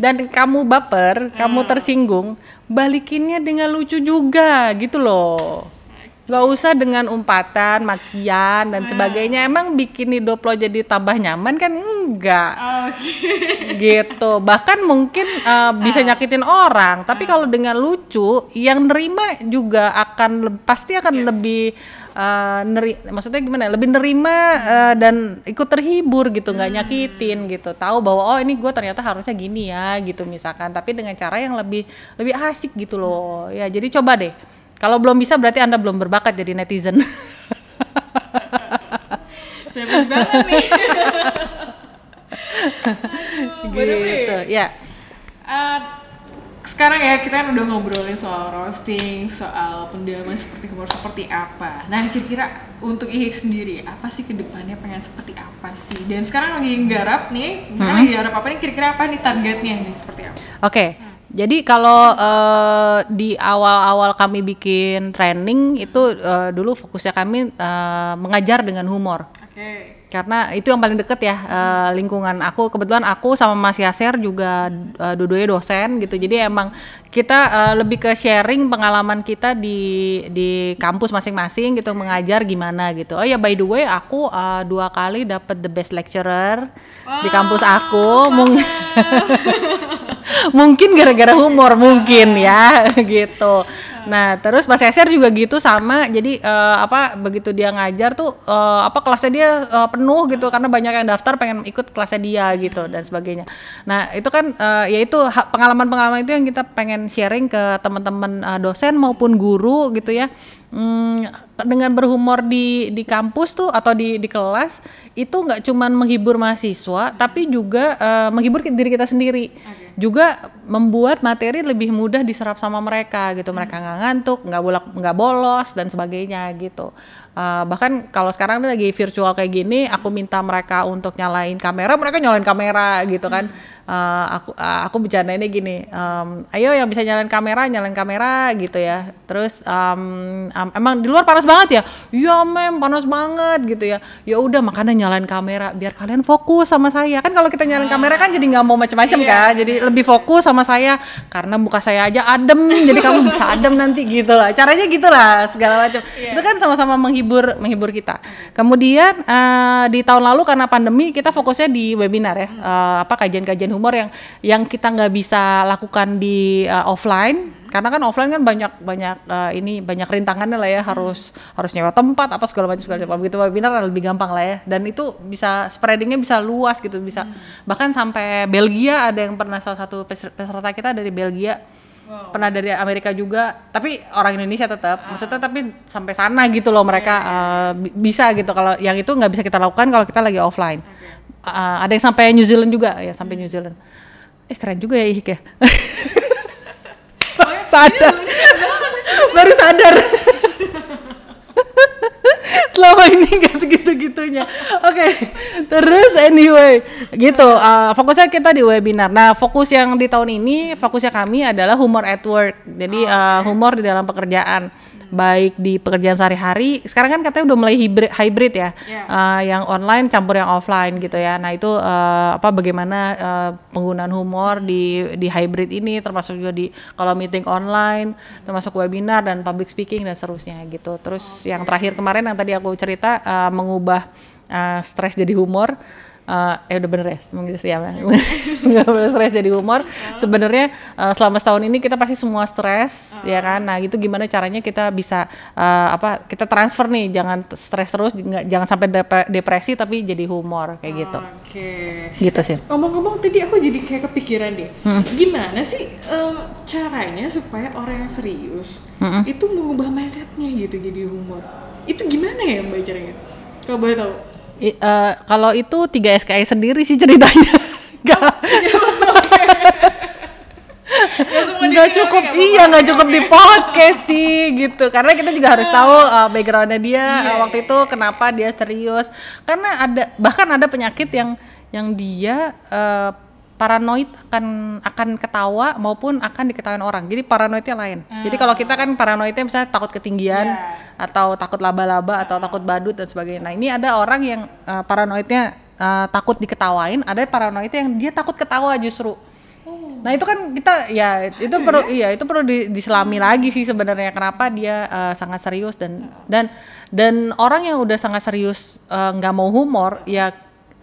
dan kamu baper kamu tersinggung balikinnya dengan lucu juga gitu loh. Gak usah dengan umpatan, makian dan sebagainya. Emang bikin hidup lo jadi tambah nyaman kan? Enggak. Oke. Gitu. Bahkan mungkin uh, bisa nyakitin orang tapi kalau dengan lucu yang nerima juga akan pasti akan lebih uh, neri maksudnya gimana ya, lebih nerima uh, dan ikut terhibur gitu nggak nyakitin gitu. Tahu bahwa oh ini gue ternyata harusnya gini ya gitu misalkan. Tapi dengan cara yang lebih lebih asik gitu loh. Ya jadi coba deh. Kalau belum bisa berarti anda belum berbakat jadi netizen. Serius banget nih? Gitu ya. Eh, sekarang ya kita kan udah ngobrolin soal roasting, soal pendalaman seperti humor seperti apa. Nah kira-kira untuk Ihik sendiri apa sih ke depannya pengen seperti apa sih? Dan sekarang lagi nggarap nih, misalnya lagi garap apa nih? Kira-kira apa nih targetnya nih seperti apa? Oke, Jadi kalau uh, di awal-awal kami bikin training itu uh, dulu fokusnya kami uh, mengajar dengan humor. Oke. Okay. Karena itu yang paling deket ya uh, lingkungan aku. Kebetulan aku sama Mas Yaser juga uh, dua-duanya dosen gitu. Jadi emang kita uh, lebih ke sharing pengalaman kita di di kampus masing-masing gitu mengajar gimana gitu. Oh ya by the way aku uh, dua kali dapat the best lecturer wow, di kampus aku. Mungkin mungkin gara-gara humor mungkin ya gitu. Nah, terus Mas Eser juga gitu sama. Jadi uh, apa begitu dia ngajar tuh uh, apa kelasnya dia uh, penuh gitu karena banyak yang daftar pengen ikut kelasnya dia gitu dan sebagainya. Nah, itu kan uh, ya itu pengalaman-pengalaman itu yang kita pengen sharing ke teman-teman uh, dosen maupun guru gitu ya. Hmm, dengan berhumor di di kampus tuh atau di di kelas itu nggak cuman menghibur mahasiswa tapi juga uh, menghibur diri kita sendiri. Okay juga membuat materi lebih mudah diserap sama mereka gitu mereka nggak ngantuk nggak bolak nggak bolos dan sebagainya gitu uh, bahkan kalau sekarang ini lagi virtual kayak gini aku minta mereka untuk nyalain kamera mereka nyalain kamera gitu kan. Uh, aku uh, aku ini gini um, ayo yang bisa nyalain kamera nyalain kamera gitu ya. Terus um, um, emang di luar panas banget ya? Iya mem panas banget gitu ya. Ya udah makanya nyalain kamera biar kalian fokus sama saya. Kan kalau kita nyalain kamera kan jadi nggak mau macem-macem iya. kan jadi lebih fokus sama saya. Karena muka saya aja adem jadi kamu bisa adem nanti gitu lah. Caranya gitu lah segala macam yeah. itu kan sama-sama menghibur menghibur kita. Kemudian uh, di tahun lalu karena pandemi kita fokusnya di webinar ya. Uh, apa kajian-kajian humor yang yang kita nggak bisa lakukan di uh, offline. Karena kan offline kan banyak banyak uh, ini banyak rintangannya lah ya. Harus harus nyewa tempat apa segala macam segala macam. Begitu webinar lebih gampang lah ya. Dan itu bisa spreadingnya bisa luas gitu bisa. Hmm. bahkan sampai Belgia ada yang pernah salah satu peserta kita dari Belgia Wow. pernah dari Amerika juga tapi orang Indonesia tetap ah. maksudnya tapi sampai sana gitu loh mereka yeah, yeah. Uh, bisa gitu kalau yang itu nggak bisa kita lakukan kalau kita lagi offline okay. uh, ada yang sampai New Zealand juga ya sampai hmm. New Zealand eh keren juga ya Ihik ya sadar baru sadar selama ini gak segitu gitunya oke okay. terus anyway gitu. Uh, fokusnya kita di webinar. Nah fokus yang di tahun ini fokusnya kami adalah humor at work. Jadi uh, humor di dalam pekerjaan baik di pekerjaan sehari-hari. Sekarang kan katanya udah mulai hybrid, hybrid ya, yeah. Iya. uh, yang online campur yang offline gitu ya. Nah itu uh, apa bagaimana uh, penggunaan humor di di hybrid ini, termasuk juga di kalau meeting online, termasuk webinar dan public speaking dan seterusnya gitu. Terus okay. yang terakhir kemarin yang tadi aku cerita uh, mengubah uh, stres jadi humor uh, eh udah bener ya mungkin ya. Nggak boleh stres jadi humor. Sebenarnya uh, selama setahun ini kita pasti semua stres uh. ya kan? Nah itu gimana caranya kita bisa uh, apa kita transfer nih jangan stres terus nggak jangan sampai depresi tapi jadi humor kayak gitu. Oke. Okay. gitu sih. Ngomong-ngomong tadi aku jadi kayak kepikiran deh. Hmm. gimana sih um, caranya supaya orang yang serius hmm. itu mengubah mindsetnya gitu jadi humor? Itu gimana ya mbak caranya? Kalau boleh tahu I, uh, kalau itu tiga SKI sendiri sih ceritanya. Gak. nggak cukup iya nggak cukup di podcast sih gitu karena kita juga harus tahu uh, backgroundnya dia yeah. uh, waktu itu kenapa dia serius karena ada bahkan ada penyakit yang yang dia uh, paranoid akan akan ketawa maupun akan diketahui orang. Jadi paranoidnya lain. Hmm. Jadi kalau kita kan paranoidnya misalnya takut ketinggian yeah. atau takut laba-laba atau takut badut dan sebagainya. Nah, ini ada orang yang uh, paranoidnya uh, takut diketawain, ada paranoidnya yang dia takut ketawa justru. Oh. Nah, itu kan kita ya itu perlu ya? iya itu perlu di, diselami lagi sih sebenarnya kenapa dia uh, sangat serius dan dan dan orang yang udah sangat serius nggak uh, mau humor ya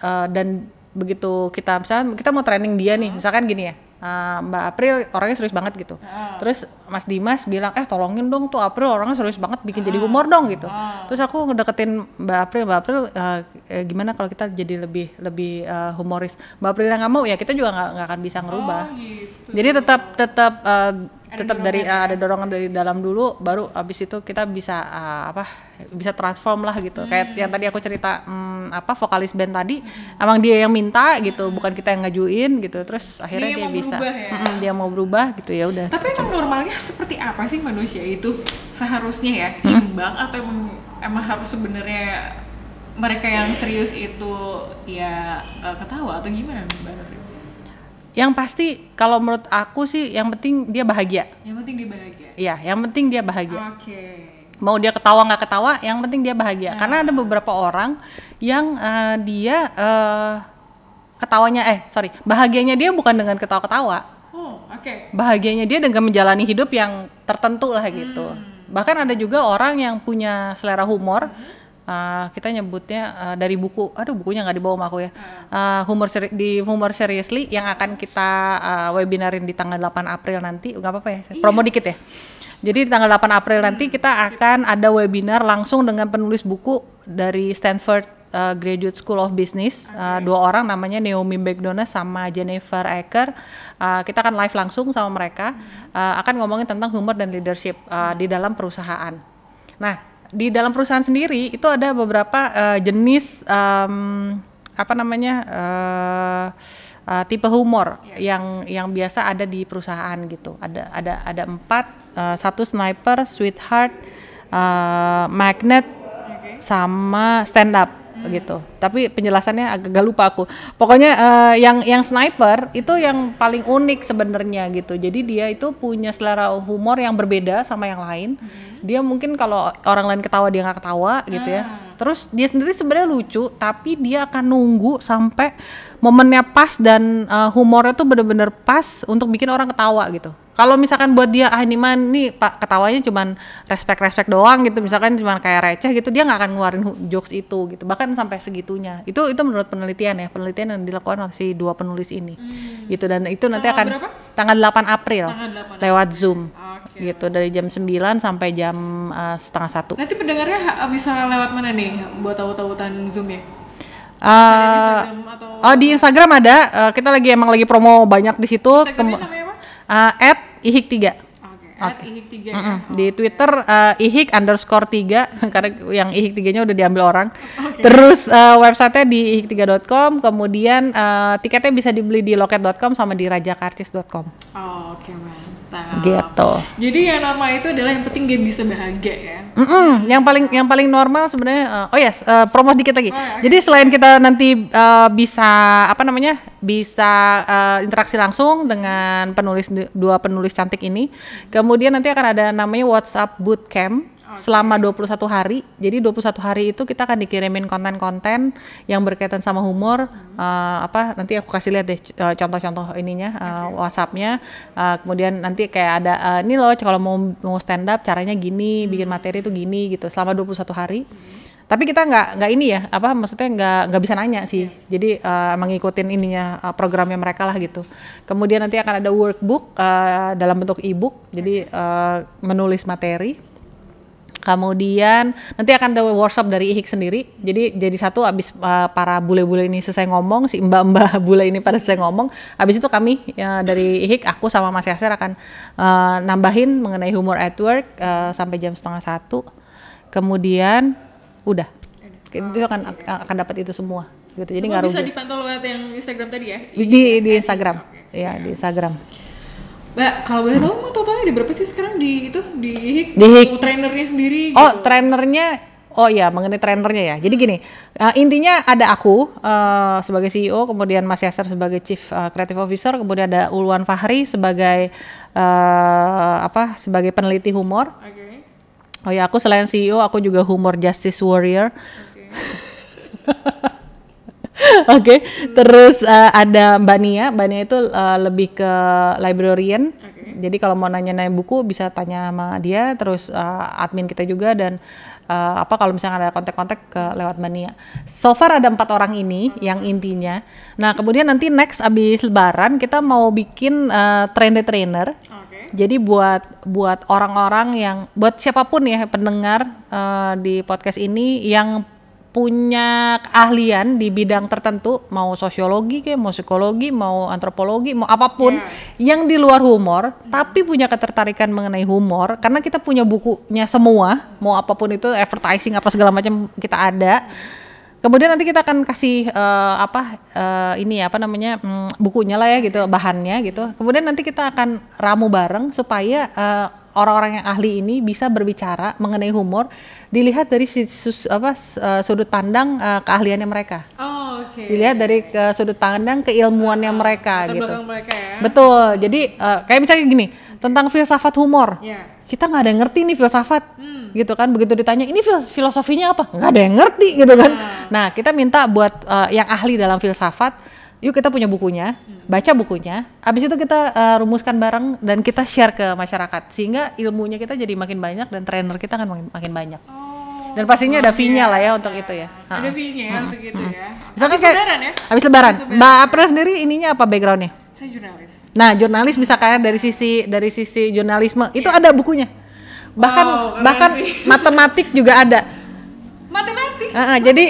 uh, dan begitu kita misalnya kita mau training dia nih misalkan gini ya uh, Mbak April orangnya serius banget gitu uh. terus Mas Dimas bilang eh tolongin dong tuh April orangnya serius banget bikin uh. jadi humor dong gitu uh. terus aku ngedeketin Mbak April Mbak April uh, eh, gimana kalau kita jadi lebih lebih uh, humoris Mbak April yang nggak mau ya kita juga nggak akan bisa ngerubah oh, gitu. jadi tetap tetap uh, tetap dari uh, ada dorongan dari dalam dulu baru abis itu kita bisa uh, apa bisa transform lah gitu hmm. kayak yang tadi aku cerita hmm, apa vokalis band tadi hmm. emang dia yang minta gitu hmm. bukan kita yang ngajuin gitu terus akhirnya dia, dia bisa ya? mm, dia mau berubah gitu ya udah tapi emang normalnya seperti apa sih manusia itu seharusnya ya hmm? imbang atau emang emang harus sebenarnya mereka yang serius itu ya ketawa atau gimana mbak? Yang pasti kalau menurut aku sih yang penting dia bahagia. Yang penting dia bahagia. Iya, yang penting dia bahagia. Oke. Mau dia ketawa nggak ketawa, yang penting dia bahagia. Karena ada beberapa orang yang eh, dia eh, ketawanya eh sorry bahagianya dia bukan dengan ketawa-ketawa, Oh, oke. bahagianya dia dengan menjalani hidup yang tertentu lah gitu. Bahkan ada juga orang yang punya selera humor. Uh, kita nyebutnya uh, dari buku, aduh bukunya nggak dibawa sama aku ya. Uh, humor seri- di humor seriously yang akan kita uh, webinarin di tanggal 8 April nanti, nggak apa-apa ya, promo dikit ya. Jadi di tanggal 8 April nanti kita akan ada webinar langsung dengan penulis buku dari Stanford uh, Graduate School of Business, uh, dua orang namanya Naomi McDonough sama Jennifer Ecker. Uh, kita akan live langsung sama mereka, uh, akan ngomongin tentang humor dan leadership uh, di dalam perusahaan. Nah, di dalam perusahaan sendiri itu ada beberapa uh, jenis um, apa namanya uh, uh, tipe humor yang yang biasa ada di perusahaan gitu. Ada ada ada empat, uh, satu sniper, sweetheart, uh, magnet, Oke. sama stand up begitu. Tapi penjelasannya agak lupa aku. Pokoknya eh, yang yang sniper itu yang paling unik sebenarnya gitu. Jadi dia itu punya selera humor yang berbeda sama yang lain. Dia mungkin kalau orang lain ketawa dia nggak ketawa gitu ya. Terus dia sendiri sebenarnya lucu, tapi dia akan nunggu sampai momennya pas dan eh, humornya tuh bener-bener pas untuk bikin orang ketawa gitu. Kalau misalkan buat dia ah ini mah nih pak ketawanya cuman respect respect doang gitu. Misalkan cuman kayak receh gitu dia nggak akan ngeluarin jokes itu gitu. Bahkan sampai segitunya. Itu itu menurut penelitian ya. Penelitian yang dilakukan oleh si dua penulis ini. Gitu. Dan itu nanti Tanggal akan berapa? tanggal 8 April. Tanggal 8 lewat zoom. Oke. gitu. Dari jam 9 sampai jam eh, setengah satu. Nanti pendengarnya ha- bisa lewat mana nih? Buat tahu-tahutan Zoom ya? Eh, Instagram atau oh di Instagram ada. Eh, kita lagi emang lagi promo banyak di situ. Instagramnya Kem- namanya apa? Eh, at ihik 3 Oke, at ihik tiga ya. Mm-mm. Di Twitter eh, ihik underscore 3 karena yang ihik 3 nya udah diambil orang. Terus eh, websitenya di ihik3.com, kemudian eh, tiketnya bisa dibeli di loket.com sama di rajakarcis.com. Oh, Oke, mantap. Gitu. Jadi yang normal itu adalah yang penting dia bisa bahagia ya. Mm-mm, yang paling yang paling normal sebenarnya eh, oh yes eh, promo dikit lagi. Oh, ya, oke. Jadi selain kita nanti eh, bisa apa namanya bisa eh, interaksi langsung dengan penulis dua penulis cantik ini, kemudian nanti akan ada namanya WhatsApp Bootcamp selama 21 hari. Jadi 21 hari itu kita akan dikirimin konten-konten yang berkaitan sama humor. eh, apa nanti aku kasih lihat deh eh, contoh-contoh ininya eh, WhatsAppnya. Eh, kemudian nanti kayak ada eh, ini loh kalau mau mau stand up caranya gini, bikin materi itu gini gitu selama 21 hari. Tapi kita nggak nggak ini ya, apa maksudnya nggak nggak bisa nanya sih. Jadi eh, emang ngikutin ininya eh, programnya mereka lah gitu. Kemudian nanti akan ada workbook eh, dalam bentuk ebook. Jadi eh, menulis materi. Kemudian nanti akan ada workshop dari IHIK sendiri. Jadi jadi satu abis uh, para bule-bule ini selesai ngomong, si mbak-mbak bule ini pada selesai ngomong, abis itu kami ya, dari IHIK, aku sama Mas Yaser akan uh, nambahin mengenai humor at work uh, sampai jam setengah satu. Kemudian udah, itu akan akan dapat itu semua. Gitu. Jadi Semua nggak bisa dipantau lewat yang Instagram tadi ya. Di di Instagram, ya di Instagram. Mbak, kalau boleh tahu mau totalnya ada berapa sih sekarang di itu di HIK? Di HIK. Trainernya sendiri Oh, gitu. trainernya Oh ya, mengenai trainernya ya. Jadi gini, uh, intinya ada aku uh, sebagai CEO, kemudian Mas Yaser sebagai Chief uh, Creative Officer, kemudian ada Ulwan Fahri sebagai uh, apa? Sebagai peneliti humor. Oke. Oh ya, aku selain CEO, aku juga humor justice warrior. Oke. Oke, terus uh, ada Mbak Nia. Mbak Nia itu uh, lebih ke librarian. Oke. Jadi kalau mau nanya-nanya buku bisa tanya sama dia. Terus uh, admin kita juga dan uh, apa kalau misalnya ada kontak-kontak ke lewat Mbak Nia. So far ada empat orang ini yang intinya. Nah kemudian nanti next abis Lebaran kita mau bikin uh, trainer trainer. Oke. Jadi buat buat orang-orang yang buat siapa pun ya pendengar eh, di podcast ini yang punya keahlian di bidang tertentu, mau sosiologi kayak mau psikologi, mau antropologi, mau apa pun yang di luar humor, tapi punya ketertarikan mengenai humor karena kita punya bukunya semua, mau apa pun itu advertising apa segala macam kita ada. Kemudian nanti kita akan kasih eh, apa eh, ini ya, apa namanya mm, bukunya lah ya gitu bahannya gitu. Kemudian nanti kita akan ramu bareng supaya eh, orang-orang yang ahli ini bisa berbicara mengenai humor dilihat dari sus- apa eh, sudut pandang eh, keahliannya mereka. Oh, oke. Oke. dilihat dari ke sudut pandang keilmuannya mereka Latar gitu mereka ya. betul jadi eh, kayak misalnya gini tentang filsafat humor Ya. kita nggak ada yang ngerti nih filsafat Hmm. gitu kan begitu ditanya ini fil- filosofinya apa nggak ada yang ngerti gitu kan nah kita minta buat eh, yang ahli dalam filsafat yuk kita punya bukunya baca bukunya abis itu kita eh, rumuskan bareng dan kita share ke masyarakat sehingga ilmunya kita jadi makin banyak dan trainer kita akan makin, makin banyak Oh, dan pastinya ada fee-nya lah ya untuk itu ya Ada fee-nya ya untuk itu ya. Habis lebaran ya? habis lebaran mbak April sendiri ininya apa backgroundnya Saya jurnalis. Nah, jurnalis misalkan dari sisi dari sisi jurnalisme itu ada bukunya. Bahkan Wow, bahkan sih. matematik juga ada. Matematik. Heeh, jadi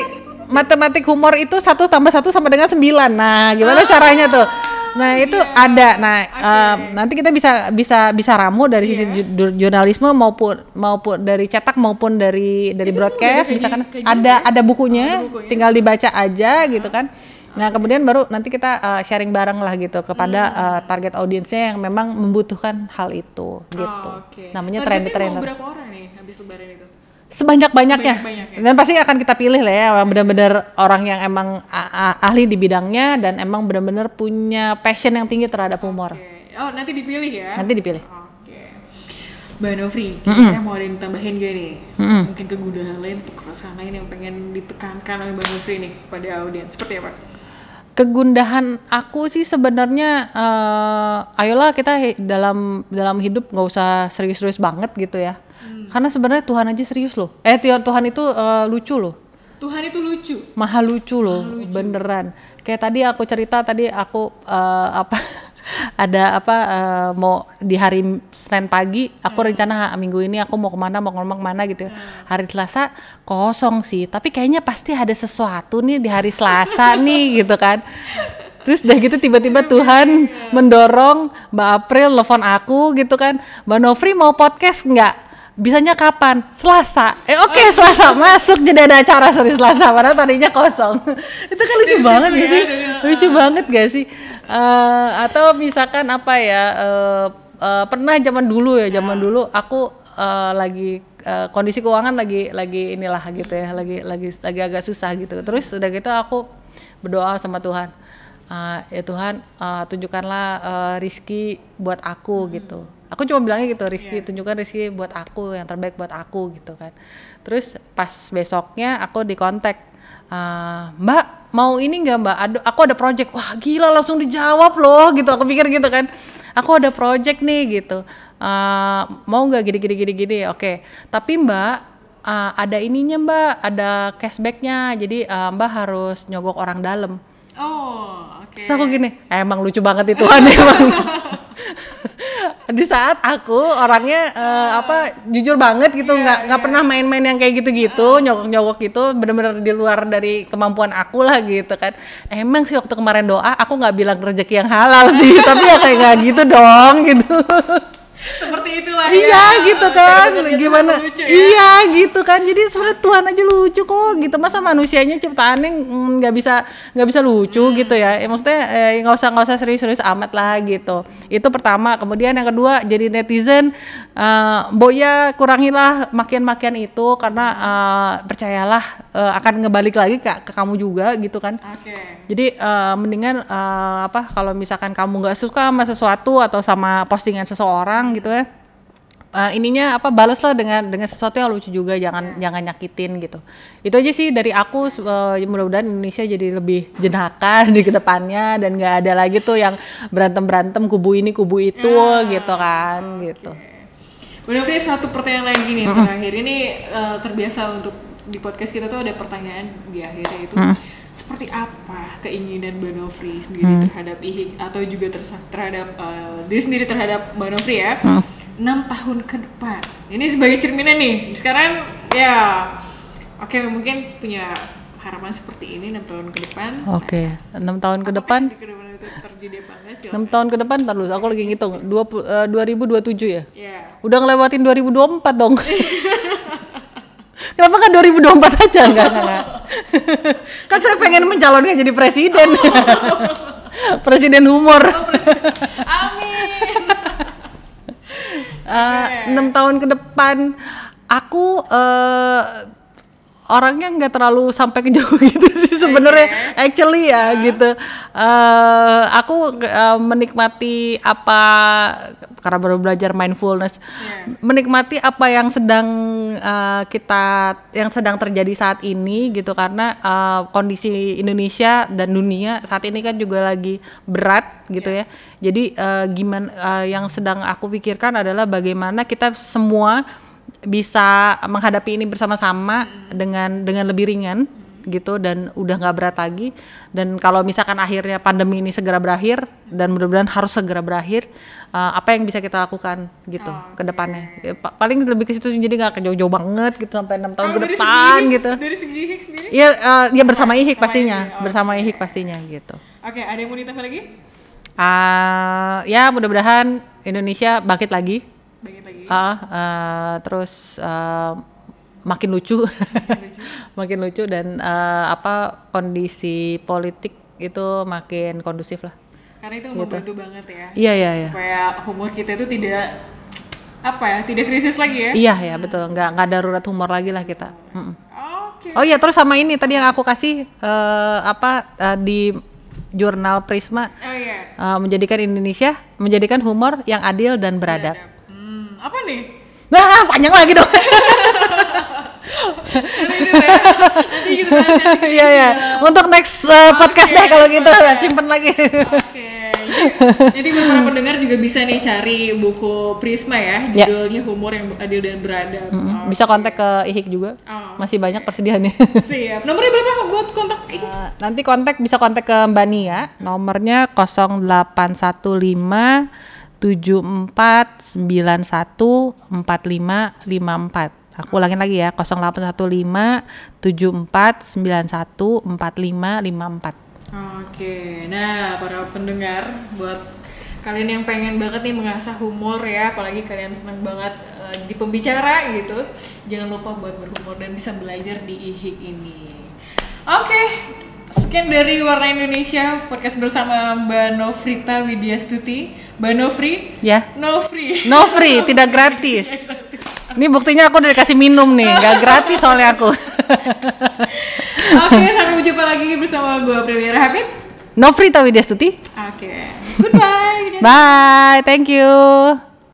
matematik humor itu satu tambah satu sama dengan sembilan. Nah, gimana caranya tuh? Nah itu ada. Nah em, nanti kita bisa bisa bisa ramu dari sisi ju- ju- jurnalisme maupun maupun dari cetak maupun dari dari Itu broadcast, misalkan kayak- kayak ada gitu ada bukunya, Oh, ada bukunya. tinggal dibaca aja gitu kan. Nah kemudian baru nanti kita eh, sharing bareng lah gitu kepada Hmm. eh, target audiensnya yang memang membutuhkan hal itu gitu. Oh, oke. Namanya Targetnya trainer mau trainer. berapa orang nih habis lebaran itu? Sebanyak-banyaknya. Sebanyak-banyaknya. Dan pasti akan kita pilih lah ya benar-benar orang yang emang ahli di bidangnya dan emang benar-benar punya passion yang tinggi terhadap humor. Oke. Oh nanti dipilih ya? Nanti dipilih. Oke. Mbak Novri, kira-kira mau ada yang tambahin gak nih? Mungkin kegundahan lain atau keresahan lain yang pengen ditekankan oleh Mbak Novri nih pada audiens. Seperti apa? Kegundahan aku sih sebenarnya eh, ayolah kita dalam dalam hidup nggak usah serius-serius banget gitu ya. Karena sebenarnya Tuhan aja serius loh. Eh Tuhan Tuhan itu eh, lucu loh. Tuhan itu lucu. Maha lucu loh, beneran. Kayak tadi aku cerita tadi aku eh, apa ada apa eh, mau di hari Senin pagi aku rencana ha- minggu ini aku mau ke mana mau ngomong ke mana gitu. ya. Hari Selasa kosong sih, tapi kayaknya pasti ada sesuatu nih di hari Selasa nih gitu kan. Terus udah gitu tiba-tiba Tuhan mendorong Mbak April telepon aku gitu kan. Mbak Novri mau podcast nggak? Bisanya kapan? Selasa. Eh oke Selasa masuk jadi ada acara hari Selasa padahal tadinya kosong. Itu kan lucu banget gak sih? Lucu banget gak sih? Eh, atau misalkan apa ya? eh, eh, pernah zaman dulu ya, zaman dulu aku eh, lagi eh, kondisi keuangan lagi lagi inilah gitu ya, lagi lagi lagi agak susah gitu. Terus udah gitu aku berdoa sama Tuhan. Ah, ya Tuhan ah, tunjukkanlah eh, rizki buat aku gitu aku cuma bilangnya gitu rizki tunjukkan rizki buat aku yang terbaik buat aku gitu kan. Terus pas besoknya aku dikontak ah, mbak mau ini nggak mbak? Aduh, aku ada project. Wah gila langsung dijawab loh gitu. Aku pikir gitu kan. Aku ada project nih gitu. Ah, mau nggak gini gini gini gini? Oke. Tapi mbak ah, ada ininya mbak ada cashbacknya. Jadi ah, mbak harus nyogok orang dalam. Oh, oke. Terus aku gini, emang lucu banget itu emang. di saat aku orangnya eh, apa jujur banget gitu nggak nggak pernah main-main yang kayak gitu-gitu nyogok-nyogok gitu bener-bener di luar dari kemampuan aku lah gitu kan. Emang sih waktu kemarin doa aku nggak bilang rezeki yang halal sih tapi ya kayak nggak gitu dong gitu Seperti itulah iya ya. gitu kan gimana lucu ya. iya gitu kan jadi sebenarnya Tuhan aja lucu kok gitu masa manusianya ciptaannya mm, nggak bisa nggak bisa lucu Hmm. gitu ya ya maksudnya eh, nggak usah nggak usah serius-serius amat lah gitu itu pertama kemudian yang kedua jadi netizen eh boya kurangilah makian-makian itu karena eh, percayalah eh, akan ngebalik lagi ke, ke kamu juga gitu kan Oke. jadi eh, mendingan eh, apa kalau misalkan kamu nggak suka sama sesuatu atau sama postingan seseorang gitu ya. eh, ininya apa balaslah dengan dengan sesuatu yang lucu juga jangan jangan nyakitin gitu. Itu aja sih dari aku eh, mudah-mudahan Indonesia jadi lebih jenaka di ke depannya dan nggak ada lagi tuh yang berantem-berantem kubu ini kubu itu gitu kan gitu. Mbak Novri satu pertanyaan lagi nih terakhir ini eh, terbiasa untuk di podcast kita tuh ada pertanyaan di akhirnya itu seperti apa keinginan Mbak Novri sendiri terhadap IHIK atau juga terhadap eh, diri sendiri terhadap Mbak Novri ya? Enam tahun ke depan. Ini sebagai cerminan nih. Sekarang ya oke mungkin punya harapan seperti ini enam tahun ke depan. Oke, enam tahun ke depan? enam tahun ke depan dulu aku lagi ngitung. 20, eh, 2027 ya? Ya Udah ngelewatin 2024 dong. Kenapa kan 2024 aja enggak, enggak, kan saya pengen mencalonkan jadi presiden. presiden humor. amin Eh, enam tahun ke depan aku eh, orangnya nggak terlalu sampai ke jauh gitu sih sebenarnya. Actually ya gitu. Eh aku eh, menikmati apa karena baru belajar mindfulness Iya. menikmati apa yang sedang eh, kita yang sedang terjadi saat ini gitu. Karena eh, kondisi Indonesia dan dunia saat ini kan juga lagi berat gitu ya. Jadi eh, gimana eh, yang sedang aku pikirkan adalah bagaimana kita semua bisa menghadapi ini bersama-sama dengan dengan lebih ringan gitu dan udah nggak berat lagi dan kalau misalkan akhirnya pandemi ini segera berakhir dan mudah-mudahan harus segera berakhir uh, apa yang bisa kita lakukan gitu ke depannya Ya, pa- paling lebih ke situ jadi nggak jauh-jauh banget gitu sampai enam tahun ke depan segi- gitu Dari segi Ihik sendiri? ya uh, ya bersama Ihik pastinya oke. bersama Ihik pastinya gitu Oke, ada yang mau ditambah lagi? Ah, ya mudah-mudahan Indonesia bangkit lagi Bangkit lagi. Ah, eh, terus eh, makin lucu, makin lucu dan eh, apa kondisi politik itu makin kondusif lah. Karena itu membantu banget ya. Iya iya iya. Supaya humor kita itu tidak apa ya, tidak krisis lagi ya. Iya ya betul, nggak nggak darurat humor lagi lah kita. Mm-mm. Oke. Oh iya terus sama ini tadi yang aku kasih eh, apa eh, di jurnal Prisma Oh iya. eh, menjadikan Indonesia menjadikan humor yang adil dan beradab. Hmm, apa nih? Nah panjang lagi dong. Kan. Iya ya. Untuk next eh, podcast deh kalau gitu simpen lagi. Oke. Jadi, jadi buat para pendengar juga bisa nih cari buku Prisma ya, Ya. judulnya Humor yang Adil dan Beradab. Oh, Bisa kontak ke Ihik juga. Oh, Masih banyak persediaannya. Siap. Nomornya berapa buat kontak? Eh, nanti kontak bisa kontak ke Mbak Nia. Nomornya 0815 7491 4554. Aku ulangin lagi ya 0815 7491 4554. Oke, nah para pendengar, buat kalian yang pengen banget nih mengasah humor ya, apalagi kalian seneng banget eh, di pembicara gitu, jangan lupa buat berhumor dan bisa belajar di IHIK ini. Oke, sekian dari Warna Indonesia, podcast bersama Mbak Nofrita Widyastuti. Mbak Nofri, Ya. Nofri. No free, tidak gratis. Ini buktinya aku udah dikasih minum nih, nggak gratis soalnya aku. Oke, sampai berjumpa lagi bersama gue Aprilia Rahapit. No free Tawi Destuti. Oke, goodbye. Bye, thank you.